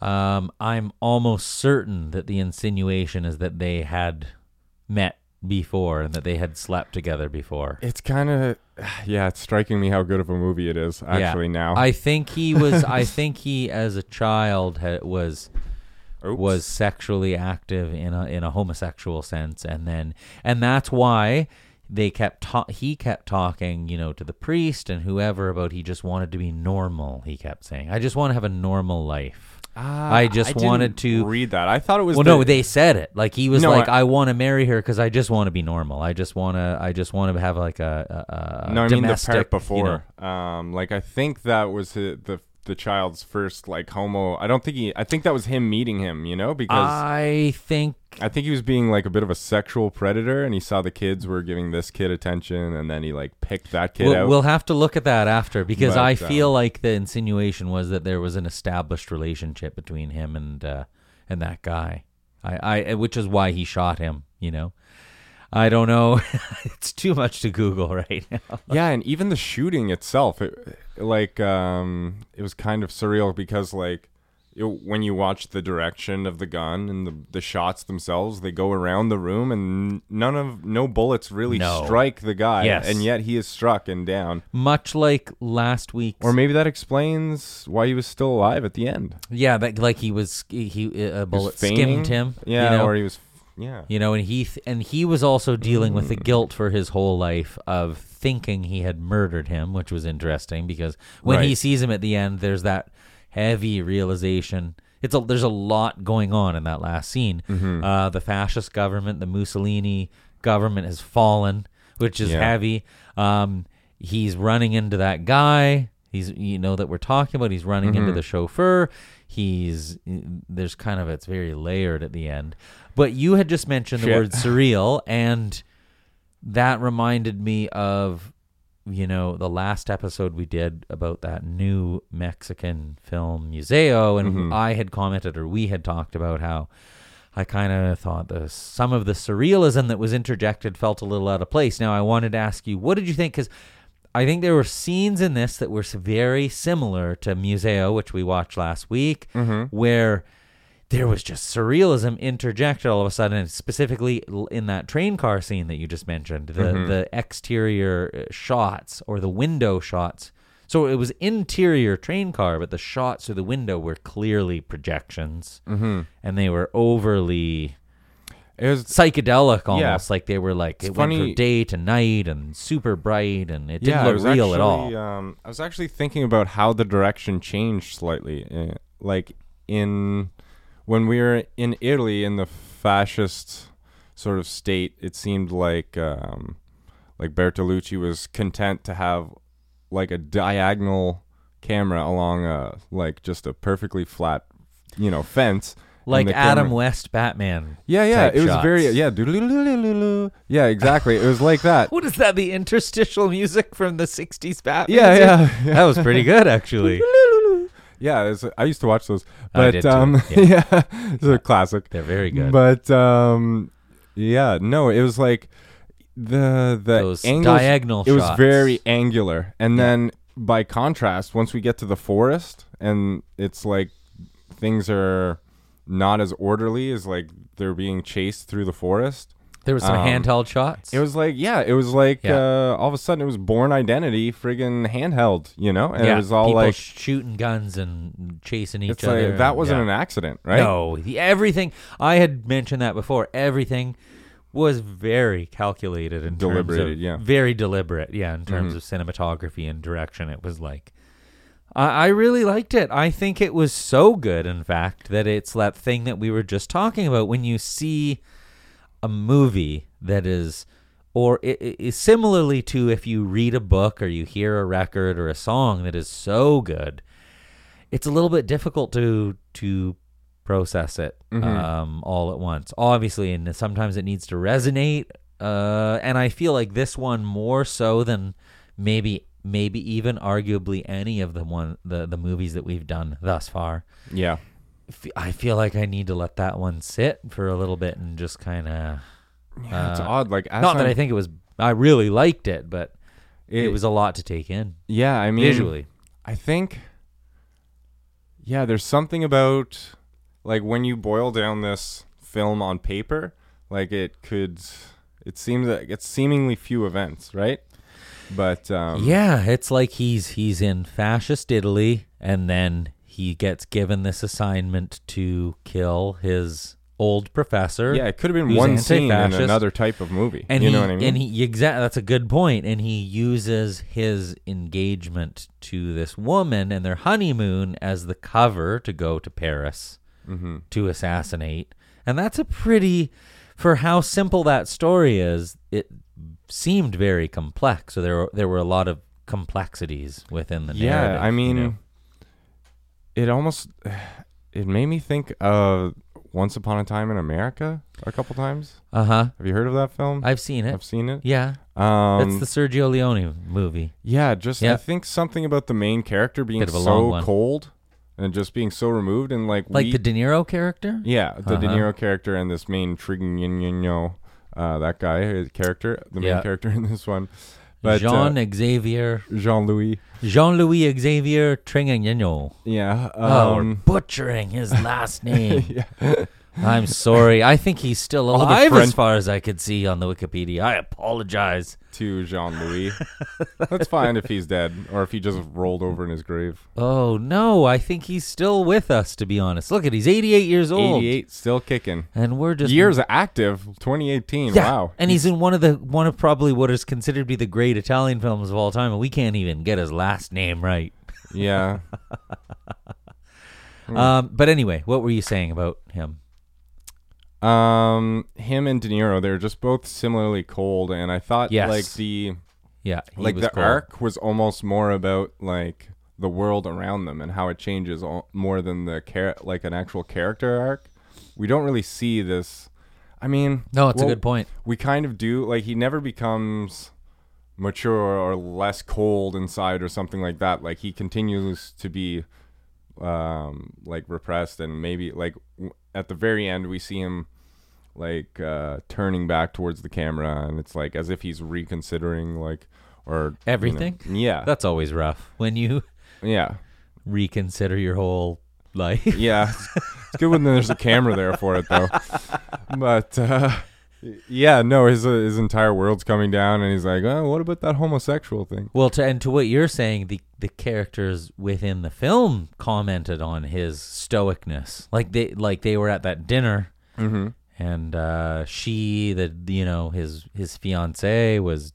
um, I'm almost certain that the insinuation is that they had met before and that they had slept together before. it's kind of <sighs> yeah it's striking me how good of a movie it is actually Yeah. now I think he was. <laughs> I think he, as a child, ha- was Oops. was sexually active in a in a homosexual sense, and then and that's why they kept ta- he kept talking, you know, to the priest and whoever about he just wanted to be normal. He kept saying, "I just want to have a normal life." Ah, I just didn't wanted to- read that I thought it was Well, the- no, they said it like he was No, like, I- "I, want to marry her because I just want to be normal. I just want to. I just want to have like a, a, a no, I mean the part you before. know- Um, like I think that was the, the the child's first like homo. I don't think he. I think that was him meeting him. You know, because I think I think he was being like a bit of a sexual predator, and he saw the kids were giving this kid attention, and then he like picked that kid we'll, out. we'll have to look at that after because But, I feel um, like the insinuation was that there was an established relationship between him and uh, and that guy. I, I which is why he shot him. You know, I don't know. <laughs> it's too much to Google <laughs> right now. yeah, and even the shooting itself, it, like um, it was kind of surreal because like. It, when you watch the direction of the gun and the, the shots themselves, they go around the room and none of no bullets really No. strike the guy, Yes. and yet he is struck and down. Much like last week's, Or maybe that explains why he was still alive at the end. yeah, that like he was he, he a bullet skimmed him. Yeah, you know? or he was. Yeah. you know and he th- and he was also dealing with the Mm. guilt for his whole life of thinking he had murdered him which was interesting because when he sees him at the end there's that heavy realization it's a there's a lot going on in that last scene Mm-hmm. uh the fascist government the mussolini government has fallen which is Yeah. heavy um he's running into that guy he's you know that we're talking about he's running Mm-hmm. into the chauffeur he's there's kind of it's very layered at the end. But you had just mentioned the word surreal and that reminded me of you know the last episode we did about that new mexican film museo and Mhm. i had commented or we had talked about how i kind of thought the some of the surrealism that was interjected felt a little out of place. Now i wanted to ask you what did you think? Because I think there were scenes in this that were very similar to Museo, which we watched last week, where there was just surrealism interjected all of a sudden, specifically in that train car scene that you just mentioned, the the exterior uh, shots or the window shots. So it was interior train car, but the shots through the window were clearly projections, mm-hmm. and they were overly It was psychedelic, almost like they were like it went funny- from day to night and super bright, and it didn't look was real at all. actually, Um, I was actually thinking about how the direction changed slightly. Uh, like in when we were in Italy in the fascist sort of state, it seemed like um, like Bertolucci was content to have like a diagonal camera along a like just a perfectly flat, you know, fence. Like Adam camera- West Batman. Yeah, yeah, it was shots. very yeah, yeah, exactly. It was like that. <laughs> What is that? The interstitial music from the '60s Batman? Yeah, yeah, <laughs> yeah. That was pretty good, actually. Yeah, it's, I used to watch those, I but did too, um, yeah. <laughs> yeah, it's a classic. They're very good. But um, yeah, no, it was like the the Those angles, diagonal It was very angular, and then by contrast, once we get to the forest, and it's like things are not as orderly as like they're being chased through the forest. there was some um, handheld shots. It was like, yeah, it was like Yeah. uh, all of a sudden it was Born Identity, friggin' handheld, you know, and yeah, it was all people like, shooting guns and chasing each other. like that wasn't yeah. an accident, right? No, the, everything I had mentioned that before. Everything was very calculated and Deliberated, yeah. very deliberate. Yeah, in terms Mhm. of cinematography and direction, it was like. I, I really liked it. I think it was so good, in fact, that it's that thing that we were just talking about. When you see a movie that is, or i i is similarly to if you read a book or you hear a record or a song that is so good, it's a little bit difficult to to process it um, all at once. Obviously, and sometimes it needs to resonate. Uh, and I feel like this one more so than maybe maybe even arguably any of the one the the movies that we've done thus far. Yeah. I feel like I need to let that one sit for a little bit and just kind of. Yeah, it's Uh, odd. Like, as Not that I'm- I think it was. I really liked it, but it, It- was a lot to take in Yeah, I mean, visually. I think, yeah, there's something about like when you boil down this film on paper, like it could, it seems that it's seemingly few events, right? But um, Yeah, it's like he's he's in fascist Italy, and then he gets given this assignment to kill his old professor. yeah, it could have been one scene in another type of movie. And you he, know what I mean? And he exactly that's a good point. And he uses his engagement to this woman and their honeymoon as the cover to go to Paris mm-hmm. to assassinate. And that's a pretty for how simple that story is, it seemed very complex. So there were there were a lot of complexities within the narrative. yeah. I you mean, know? it almost <sighs> it made me think of Once Upon a Time in America a couple times. uh-huh. Have you heard of that film? I've seen it. I've seen it. yeah. Um, That's the Sergio Leone movie. Yeah, just Yeah. I think something about the main character being Bit of a long so cold and just being so removed and like Like we, the De Niro character? yeah the De Uh-huh. Niro character and this main Trigno uh that guy his character the main Yeah. character <laughs> in this one but Jean uh, Xavier Jean Louis Jean Louis Xavier Tringagnano. yeah Oh, we're um butchering his last <laughs> name. yeah. I'm sorry. I think he's still All the alive as French- far as I could see on the Wikipedia. I apologize. to Jean Louis that's fine if he's dead or if he just rolled over in his grave Oh no, I think he's still with us. To be honest, look at he's 88 years old, 88 still kicking and we're just years active 2018 Yeah, wow and he's in one of the one of probably what is considered to be the great Italian films of all time, and we can't even get his last name right. yeah. <laughs> Um, but anyway, what were you saying about him? Um, him and De Niro, they're just both similarly cold, and I thought Yes. like the Yeah, he like was the cool. arc was almost more about like the world around them and how it changes all, more than the char- like an actual character arc. We don't really see this. I mean, No, it's well, a good point. We kind of do. Like he never becomes mature or less cold inside or something like that. Like he continues to be um like repressed and maybe like w- at the very end we see him like uh turning back towards the camera and it's like as if he's reconsidering like or you know- Everything? yeah That's always rough when you yeah reconsider your whole life. yeah it's good when there's a camera there for it though <laughs> but uh Yeah, no, his uh, his entire world's coming down, and he's like, "Oh, what about that homosexual thing?" Well, to and to what you're saying, the the characters within the film commented on his stoicness, like they like they were at that dinner, Mm-hmm. and uh, she, the you know his his fiance was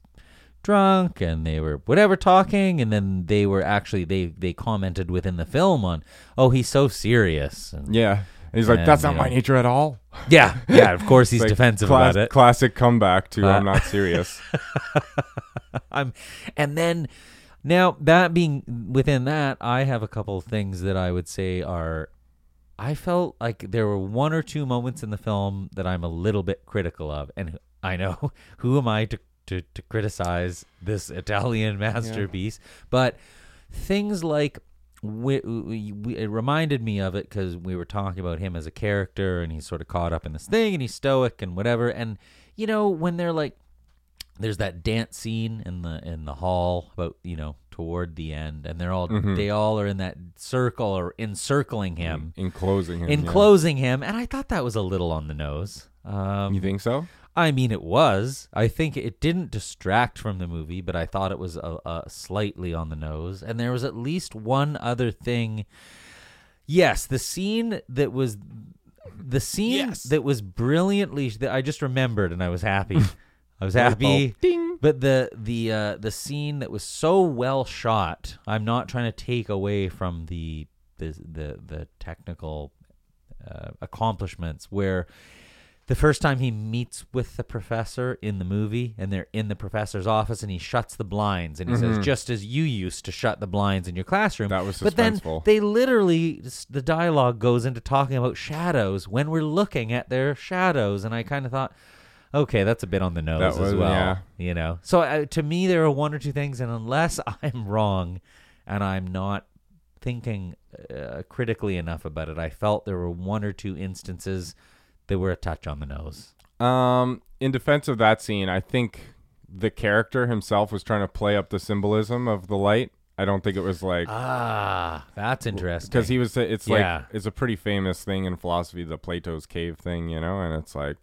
drunk, and they were whatever talking, and then they were actually they they commented within the film on, oh, he's so serious, and Yeah, and he's like, And, "That's you not my know. nature at all." yeah, yeah, of course he's <laughs> Like, defensive about it. Classic comeback to Uh, "I'm not <laughs> serious." <laughs> I'm, and then now that being within that, I have a couple of things that I would say are. I felt like there were one or two moments in the film that I'm a little bit critical of, and I know who am I to to, to criticize this Italian masterpiece, but things like. We, we, we, it reminded me of it because we were talking about him as a character, and he's sort of caught up in this thing, and he's stoic and whatever. And you know, when they're like, there's that dance scene in the in the hall about you know toward the end and they're all they all are in that circle or encircling him in closing, him, yeah. enclosing him and i thought that was a little on the nose um You think so? I mean it was i think it didn't distract from the movie but i thought it was a, a slightly on the nose and there was at least one other thing yes the scene that was the scene Yes. that was brilliantly that i just remembered and i was happy <laughs> i was happy. Ding. but the the uh, the scene that was so well shot, I'm not trying to take away from the the the, the technical uh, accomplishments. Where the first time he meets with the professor in the movie, and they're in the professor's office, and he shuts the blinds, and he says, "Just as you used to shut the blinds in your classroom." That was suspenseful. But then they literally the dialogue goes into talking about shadows when we're looking at their shadows, and I kind of thought. Okay, that's a bit on the nose That as was- well. yeah. You know, so uh, to me, there are one or two things, and unless <laughs> I'm wrong, and I'm not thinking uh, critically enough about it, I felt there were one or two instances that were a touch on the nose. Um, in defense of that scene, I think the character himself was trying to play up the symbolism of the light. I don't think it was like Ah, that's interesting. because he was. It's Yeah. like it's a pretty famous thing in philosophy, the Plato's cave thing, you know. And it's like,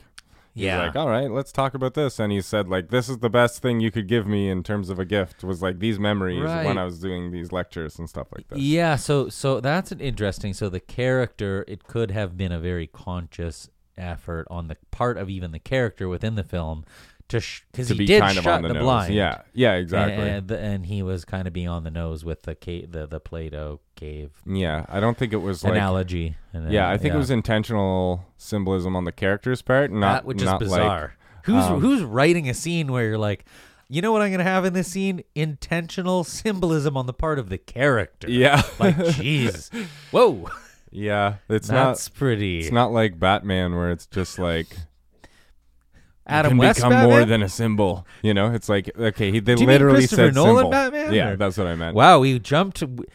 he's yeah, like, all right, let's talk about this. And he said like, this is the best thing you could give me in terms of a gift. Was like these memories Right. when I was doing these lectures and stuff like that. Yeah, so so that's an interesting. So the character, it could have been a very conscious effort on the part of even the character within the film to because to he be did kind shut the, the blind. Yeah, yeah, exactly. and, the- and he was kind of being on the nose with the cave, the the Plato cave yeah, I don't think it was like. analogy. And, Yeah, I think it was intentional symbolism on the character's part, not that, which is not bizarre. Like, who's um, who's writing a scene where you're like, you know what I'm gonna have in this scene? Intentional symbolism on the part of the character. yeah, like jeez, <laughs> whoa, yeah. It's not that's not. pretty. It's not like Batman where it's just like <laughs> Adam Batman. can West become Batman? more than a symbol. You know, it's like okay, he they Do you mean literally Christopher said Nolan symbol. Batman, Yeah, or- that's what I meant. Wow, we jumped. To,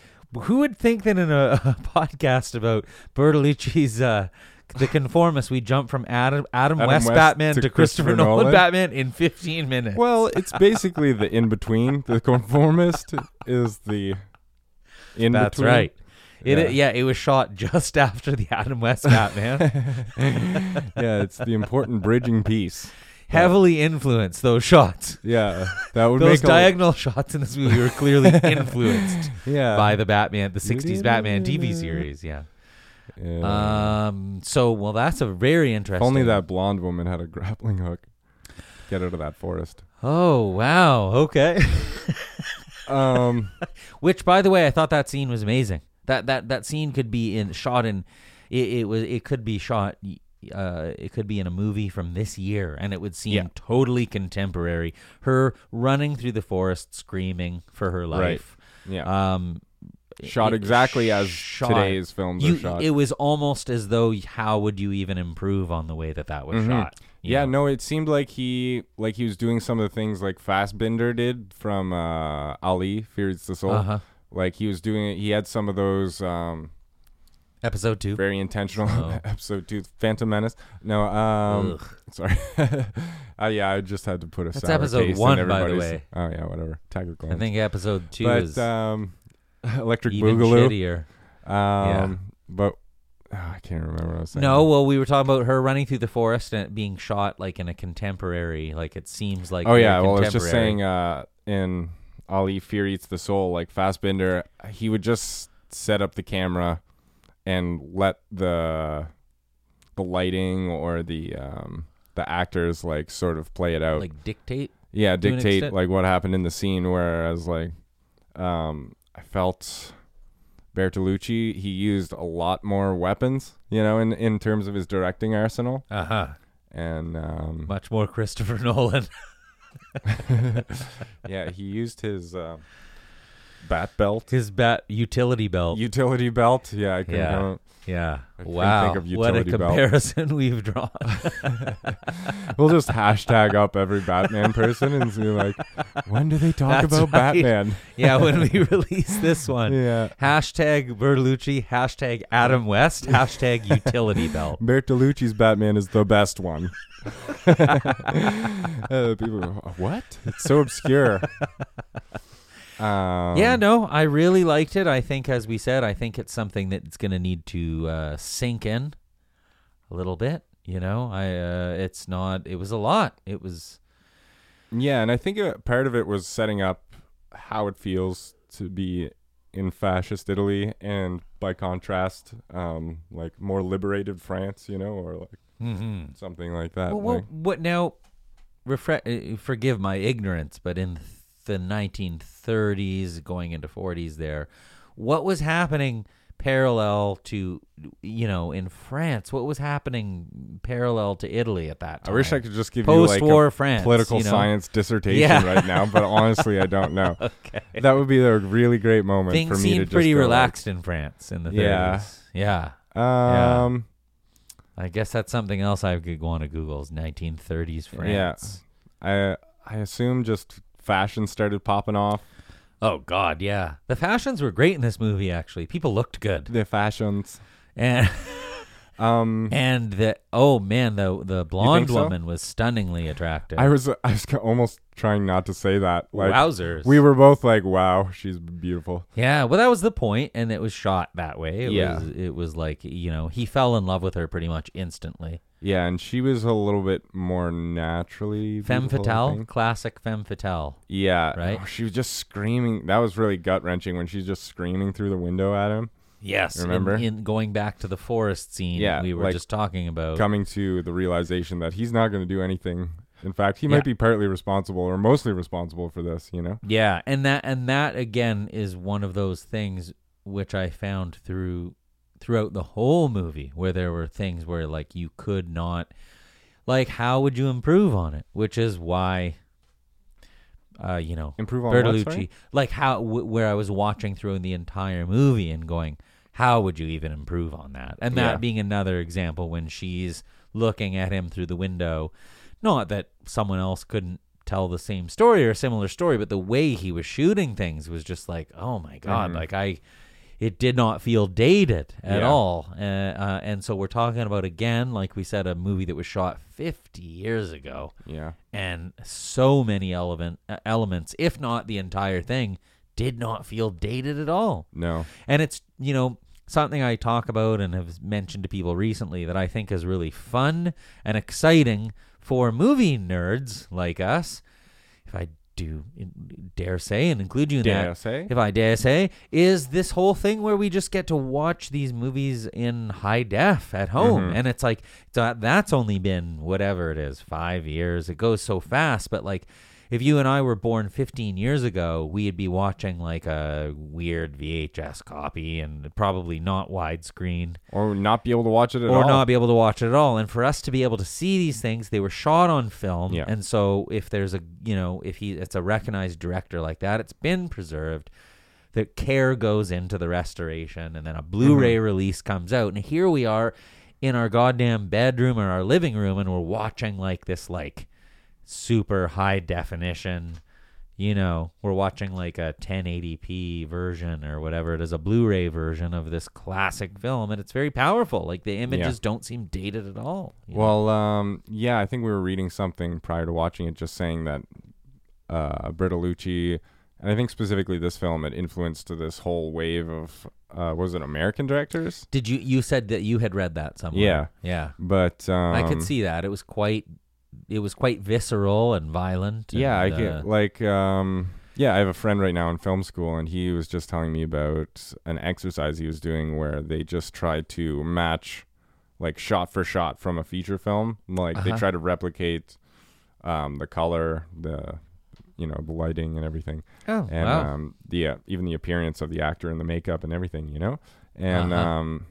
who would think that in a, <laughs> a podcast about Bertolucci's uh, The Conformist, we jump from Adam Adam, Adam West, West Batman to to, Christopher, Christopher Nolan, Nolan? Batman in 15 minutes? Well, <laughs> it's basically the in between. The conformist is the in between. that's between. right. It, Yeah. yeah. it was shot <laughs> just after the Adam West Batman. <laughs> yeah, it's the important bridging piece. <laughs> Heavily influenced those shots. Yeah, that would Those make diagonal shots in this movie were clearly influenced yeah by the Batman, the 60s Batman TV series. Yeah. Yeah. Um. So, well, that's a very If interesting. only that blonde woman had a grappling hook. Get out of that forest. Oh wow. Okay. Um, Which, by the way, I thought that scene was amazing. That that that scene could be in shot in. It, it was. It could be shot. Uh, it could be in a movie from this year, and it would seem Yeah. totally contemporary. Her running through the forest, screaming for her Right. life. yeah, Um, shot exactly as shot- today's films You, are shot. it was almost as though how would you even improve on the way that that was Mhm. shot? yeah, know? no, it seemed like he like he was doing some of the things like Fassbinder did from uh, Ali Fear Eats the Soul. Uh-huh. Like he was doing it. He had some of those um, Episode two. very intentional Oh. <laughs> episode two, Phantom Menace. No, um, Ugh. sorry. <laughs> uh, yeah, I just had to put a That's episode one, by the way. Oh yeah, whatever. Tiger of I think episode two but is um, <laughs> Electric even Boogaloo. shittier. Um, but Ah, I can't remember what I was saying. No, well, we were talking about her running through the forest and being shot like in a contemporary, like it seems like. Oh yeah, well, I was just contemporary. saying uh, in Ali Fear Eats the Soul, like Fassbinder, he would just set up the camera and let the the lighting or the um, the actors like sort of play it out. like dictate. yeah, dictate like what happened in the scene. Whereas like um, I felt Bertolucci, he used a lot more weapons, you know, in in terms of his directing arsenal, Uh huh. and um, Much more Christopher <laughs> Nolan. <laughs> yeah, he used his uh, bat belt. His bat utility belt. utility belt. Yeah, I can Yeah. yeah. I Wow. think of what a utility belt. comparison <laughs> we've drawn. <laughs> We'll just hashtag up every Batman person and see like, when do they talk That's about right. Batman? <laughs> yeah, when we release this one. Yeah. Hashtag Bertolucci, hashtag Adam West, hashtag utility belt. Bertolucci's Batman is the best one. uh, people, what? It's so obscure. Um, yeah, no, I really liked it. I think, as we said, I think it's something that's going to need to uh, sink in a little bit. You know, I uh, it's not. It was a lot. It was. Yeah, and I think part of it was setting up how it feels to be in fascist Italy, and by contrast, um, like more liberated France, you know, or like Mm-hmm. something like that. Well, what, what now? Refre- uh, forgive my ignorance, but in the 1930s, going into 40s, there, what was happening parallel to, you know, in France? What was happening parallel to Italy at that time I wish I could just give you like Post-war a France, political you know? science dissertation Yeah. right now, but <laughs> honestly, I don't know. <laughs> Okay. That would be a really great moment Things for me to seemed just pretty go, like, relaxed in France in the 30s. Yeah. Yeah. Um, I guess that's something else I could go on to Google's is 1930s Yeah. France. I I assume just fashion started popping off. Oh God, yeah. The fashions were great in this movie. Actually, people looked good, The fashions. and <laughs> Um, and the oh man, the the blonde so? woman was stunningly attractive. I was I was <laughs> almost trying not to say that. Like Wowzers. we were both like, "Wow, she's beautiful." yeah, well, that was the point, and it was shot that way. It Yeah. was, it was like you know he fell in love with her pretty much instantly. Yeah, and she was a little bit more naturally Femme fatale, classic femme fatale. Yeah, Right? Oh, she was just screaming. That was really gut wrenching when she's just screaming through the window at him. Yes, in- Remember? in, going back to the forest scene Yeah, we were like, just talking about. coming to the realization that he's not going to do anything. In fact, he Yeah. might be partly responsible or mostly responsible for this. You know? Yeah, and that and that again is one of those things which I found through throughout the whole movie where there were things where like you could not like how would you improve on it, which is why uh you know Improve on what, Bertolucci sorry? like how w- where I was watching through the entire movie and going how would you even improve on that? And that Yeah. being another example when she's looking at him through the window not that someone else couldn't tell the same story or a similar story, but the way he was shooting things was just like, oh my god, Mhm. like I, it did not feel dated at Yeah. all. Uh, uh, and so we're talking about again, like we said, a movie that was shot 50 years ago, Yeah. and so many element uh, elements, if not the entire thing, did not feel dated at all. No. And it's, you know, something I talk about and have mentioned to people recently that I think is really fun and exciting for movie nerds like us. If I do dare say and include you in Dare that, say? if I dare say, is this whole thing where we just get to watch these movies in high def at home. Mhm. And it's like, so that's only been whatever it is, five years. It goes so fast. But like, if you and I were born 15 years ago, we'd be watching like a weird VHS copy and probably not widescreen Or not be able to watch it at or all. not be able to watch it at all. And for us to be able to see these things, they were shot on film. Yeah. And so if there's a you know if he it's a recognized director like that, it's been preserved. The care goes into the restoration, and then a Blu-ray Mm-hmm. release comes out, and here we are in our goddamn bedroom or our living room, and we're watching like this like super high definition. You know, we're watching like a 1080p version or whatever it is, a Blu-ray version of this classic film, and it's very powerful. Like the images don't seem dated at all. Well, um, yeah, I think we were reading something prior to watching it, just saying that uh, Bertolucci and I think specifically this film it influenced this whole wave of uh, was it American directors? Did you you said that you had read that somewhere? Yeah. Yeah. But um, I could see that. It was quite it was quite visceral and violent. Yeah, I and, uh, get like um yeah, I have a friend right now in film school and he was just telling me about an exercise he was doing where they just tried to match like shot for shot from a feature film. Like they Uh-huh. try to replicate um the color, the you know, the lighting and everything. Oh, And wow. um the uh, even the appearance of the actor and the makeup and everything, you know? And Uh-huh. um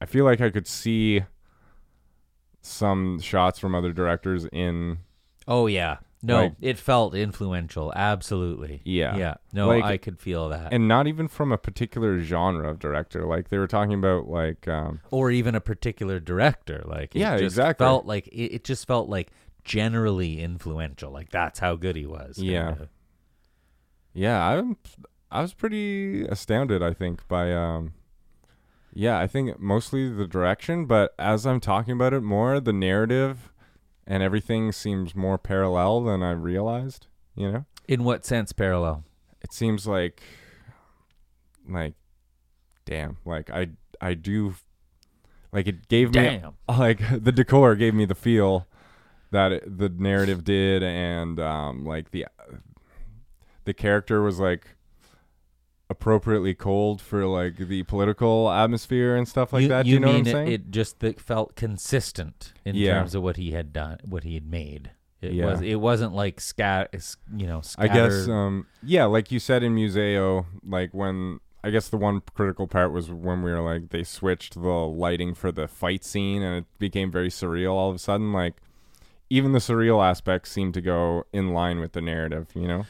I feel like I could see some shots from other directors in oh yeah. No, like- it felt influential. Absolutely. Yeah. Yeah. No, Like- I could feel that. and not even from a particular genre of director. Like they were talking about like um or even a particular director. Like it Yeah, just exactly. Felt like it, it just felt like generally influential. Like that's how good he was. Yeah. kinda. yeah, I'm I was pretty astounded I think by um yeah, I think mostly the direction, but as I'm talking about it more, the narrative and everything seems more parallel than I realized, you know? In what sense parallel? It seems like like damn, like I I do like it gave me Damn. like <laughs> the decor gave me the feel that it, the narrative did and um like the the character was like appropriately cold for like the political atmosphere and stuff like you, that. Do You, you know mean what I'm saying? it, it just that felt consistent in Yeah. terms of what he had done, what he had made. It Yeah. was. It wasn't like scat. You know, I guess um yeah, like you said in Museo, like when I guess the one critical part was when we were like they switched the lighting for the fight scene and it became very surreal all of a sudden like even the surreal aspects seemed to go in line with the narrative, you know?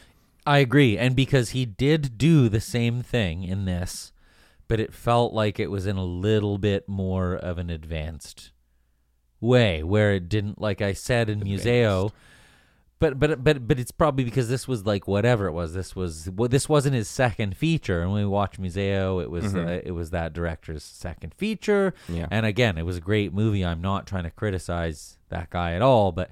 I agree, and because he did do the same thing in this, but it felt like it was in a little bit more of an advanced way, where it didn't, like I said in Museo. But but but but it's probably because this was like whatever it was. This was well, this wasn't his second feature. And when we watched Museo, it was uh, it was that director's second feature. Yeah. And again, it was a great movie. I'm not trying to criticize that guy at all, but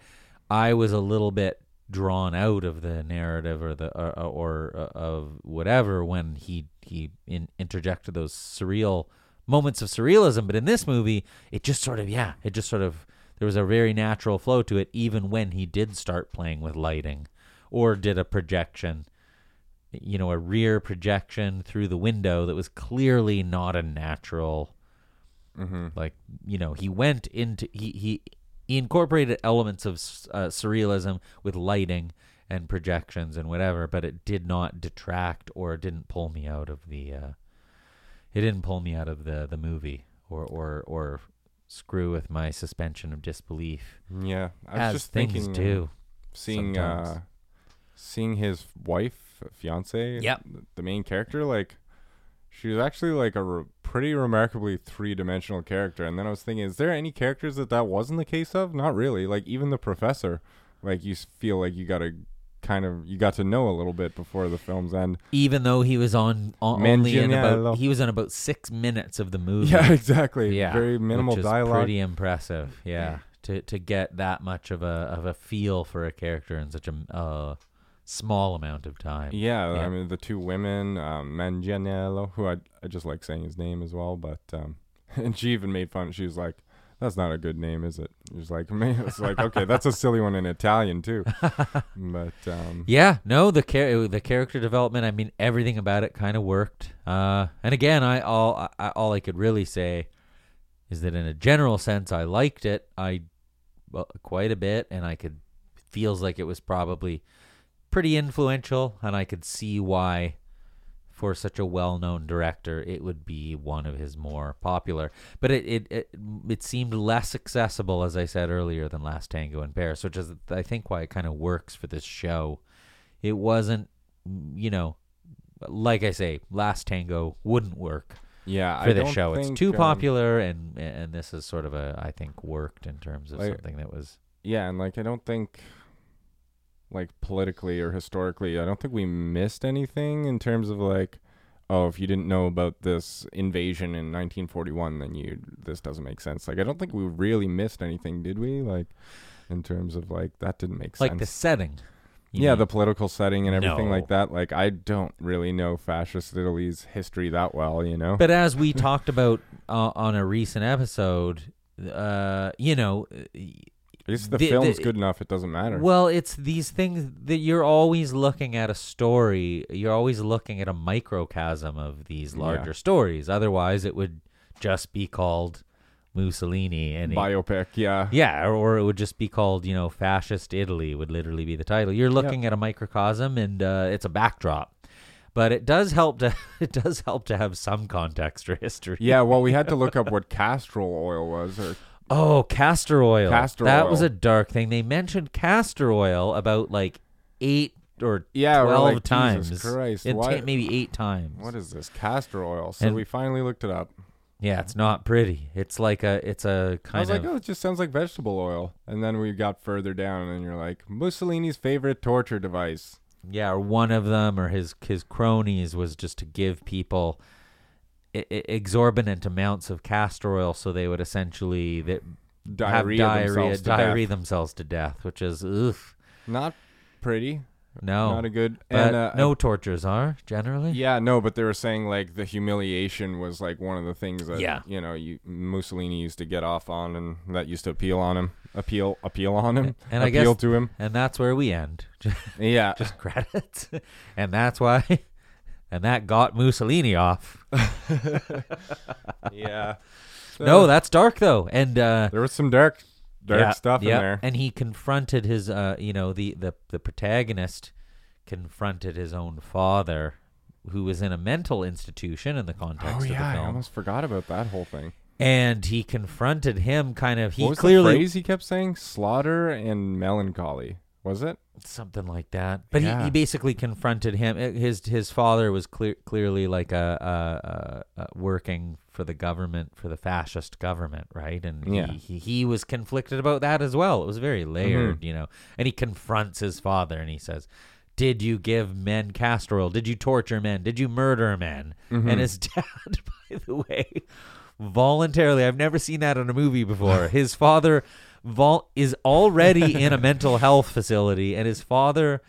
I was a little bit drawn out of the narrative or the or, or uh, of whatever when he he in, interjected those surreal moments of surrealism. But in this movie, it just sort of yeah, it just sort of there was a very natural flow to it, even when he did start playing with lighting or did a projection. You know, a rear projection through the window that was clearly not a natural Mm-hmm. like you know he went into he he, he incorporated elements of uh, surrealism with lighting and projections and whatever but it did not detract or didn't pull me out of the uh it didn't pull me out of the the movie or or or screw with my suspension of disbelief Yeah. I was as just thinking do seeing uh seeing his wife, fiance, Yep. the main character like she was actually like a re- pretty remarkably three-dimensional character and then I was thinking is there any characters that that wasn't the case of? Not really. Like even the professor like you feel like you got to kind of you got to know a little bit before the film's end. even though he was on, on only in about he was in about six minutes of the movie Yeah, <laughs> exactly. yeah, Very minimal dialogue. Pretty impressive. Yeah, to to get that much of a of a feel for a character in such a uh, small amount of time. Yeah, Yeah. I mean the two women, um, Manganiello, who I I just like saying his name as well, but um, <laughs> and she even made fun. She was like, "That's not a good name, is it?" She <laughs> was like, "Man, it's like okay, that's a silly one in Italian too." <laughs> but um, Yeah, no, the char- the character development. I mean, everything about it kind of worked. Uh, and again, I all I, all I could really say is that in a general sense, I liked it. I well, quite a bit, and I could feels like it was probably pretty influential, and I could see why. For such a well-known director, it would be one of his more popular. But it it, it it seemed less accessible, as I said earlier, than Last Tango in Paris, which is I think why it kind of works for this show. It wasn't, you know, like I say, Last Tango wouldn't work yeah, for I this show. think, it's too um, popular, and and this is sort of a I think worked in terms of Like- something that was Yeah, and like I don't think, like politically or historically, I don't think we missed anything in terms of like, oh, if you didn't know about this invasion in 1941, then you this doesn't make sense. Like I don't think we really missed anything, did we? Like in terms of like that didn't make like sense. Like the setting. Yeah, mean- the political setting and everything like that. Like I don't really know fascist Italy's history that well, you know. But as we <laughs> talked about uh, on a recent episode, uh, you know, It's the, the- film's the- good enough; it doesn't matter. well, it's these things that you're always looking at a story. You're always looking at a microcosm of these larger stories. Otherwise, it would just be called Mussolini and Biopic, yeah. Yeah, or, it would just be called, you know, fascist Italy would literally be the title. You're looking at a microcosm and uh, it's a backdrop. But it does help to <laughs> it does help to have some context or history. Yeah, well, we had to look up <laughs> what castrol oil was, or Oh, castor oil. Castor oil. that was a dark thing. They mentioned castor oil about like eight or Yeah, twelve like, times. Jesus Christ, It why- maybe eight times. what is this castor oil? So And- we finally looked it up. Yeah, it's not pretty. It's like a it's a kind was of like, oh, it just sounds like vegetable oil. And then we got further down, and you're like, Mussolini's favorite torture device. yeah, or one of them or his his cronies was just to give people I- I- exorbitant amounts of castor oil so they would essentially that Diarrhea have diarrhea themselves to diarrhea death. themselves to death, which is ugh. Not pretty. No. Not a good. and uh, no tortures are generally. Yeah, no, but they were saying like the humiliation was like one of the things that Yeah. you know you, Mussolini used to get off on, and that used to appeal on him, appeal, appeal on him, And I appeal guess- to him. And that's where we end. <laughs> Yeah, Just credits. <laughs> and that's why and that got Mussolini off. <laughs> yeah. No, that's dark though. And uh there was some dark, dark yeah, stuff yeah. in there. And he confronted his uh you know, the, the the protagonist confronted his own father who was in a mental institution in the context oh of yeah, the I almost forgot about that whole thing. And he confronted him kind of he what was clearly the phrase he kept saying? Slaughter and melancholy. Was it? something like that. But he, Yeah. he basically confronted him. His his father was clear, clearly like a, a, a, working for the government for the fascist government, right? And Yeah. he, he he was conflicted about that as well. It was very Mm-hmm. layered, you know. And he confronts his father and he says. Did you give men castor oil? Did you torture men? Did you murder men? Mm-hmm. And his <laughs> dad, by the way, voluntarily, I've never seen that in a movie before. <laughs> His father vol- is already in a mental health facility, and his father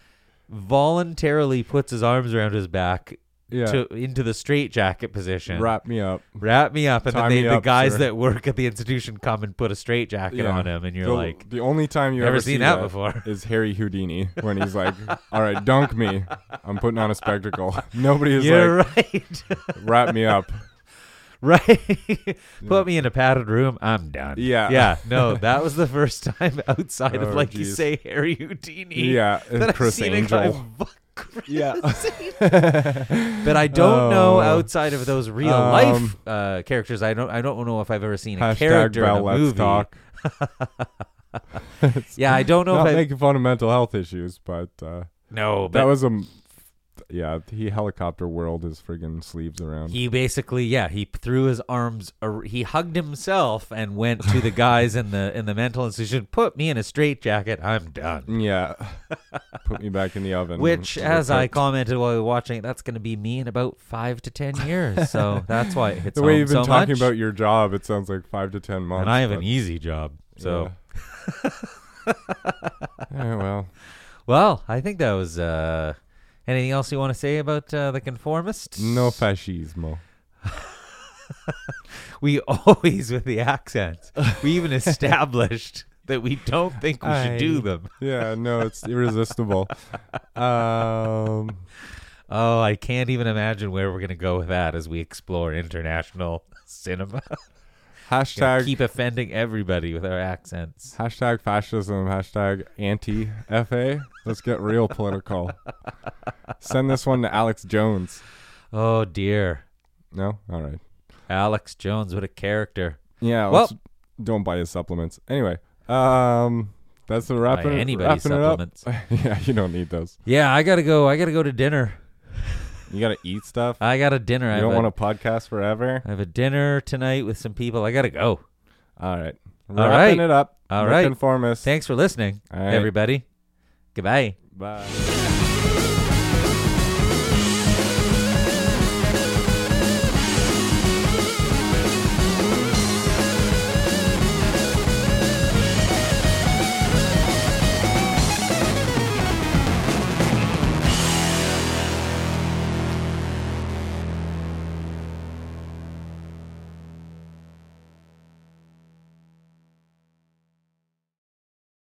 voluntarily puts his arms around his back Yeah. to into the straitjacket position. Wrap me up. Wrap me up, and Tie then they, me the up, guys sir. that work at the institution come and put a straitjacket Yeah. on him, and you're the, like, the only time you Never ever seen see that before. <laughs> is Harry Houdini when he's like, "All right, dunk me. I'm putting on a spectacle." <laughs> Nobody is "You're like, right, <laughs> "Wrap me up." Right." Put me in a padded room. I'm done. Yeah. yeah. No, that was the first time <laughs> outside of Oh, like you geez. say Harry Houdini. Yeah, and that I've Criss seen a Angel. guy fuck <laughs> Yeah. <laughs> but I don't know Oh. outside of those real Um, life uh, characters. I don't. I don't know if I've ever seen a Hashtag character in Val a Let's movie. Talk. Yeah, I don't know Not if I. making fun of mental health issues, but uh, no, that was a. m- Yeah, he helicopter whirled his friggin' sleeves around. he basically, yeah, he threw his arms. ar- He hugged himself and went to the guys in the in the mental institution. Put me in a straitjacket. I'm done. <laughs> yeah, put me back in the oven. Which, as I commented while we were watching, it, that's going to be me in about five to ten years. So <laughs> that's why it hits the way you've been so talking much. about your job, it sounds like five to ten months. and I have an easy job. So. yeah. <laughs> Yeah, well, Well, I think that was. uh Anything else you want to say about uh, the conformists? no fascismo. <laughs> We always with the accents. We even <laughs> established that we don't think we should do them. Yeah, no, it's irresistible. <laughs> um, Oh, I can't even imagine where we're gonna go with that as we explore international cinema. Hashtag keep offending everybody with our accents. hashtag fascism. Hashtag anti fa. Let's get real political. Send this one to Alex Jones. Oh dear, No, all right. Alex Jones, what a character! Yeah. Well- don't buy his supplements. Anyway, um, that's the Buy wrapping. anybody's wrapping it up. supplements. <laughs> yeah, you don't need those. Yeah, I gotta go. I gotta go to dinner. You gotta eat stuff. I got a dinner. I you don't want to podcast forever. I have a dinner tonight with some people. I gotta go. All right. All Wrapping right. it up. All Rick right. Conformist. Thanks for listening, All right. everybody. Goodbye. Bye.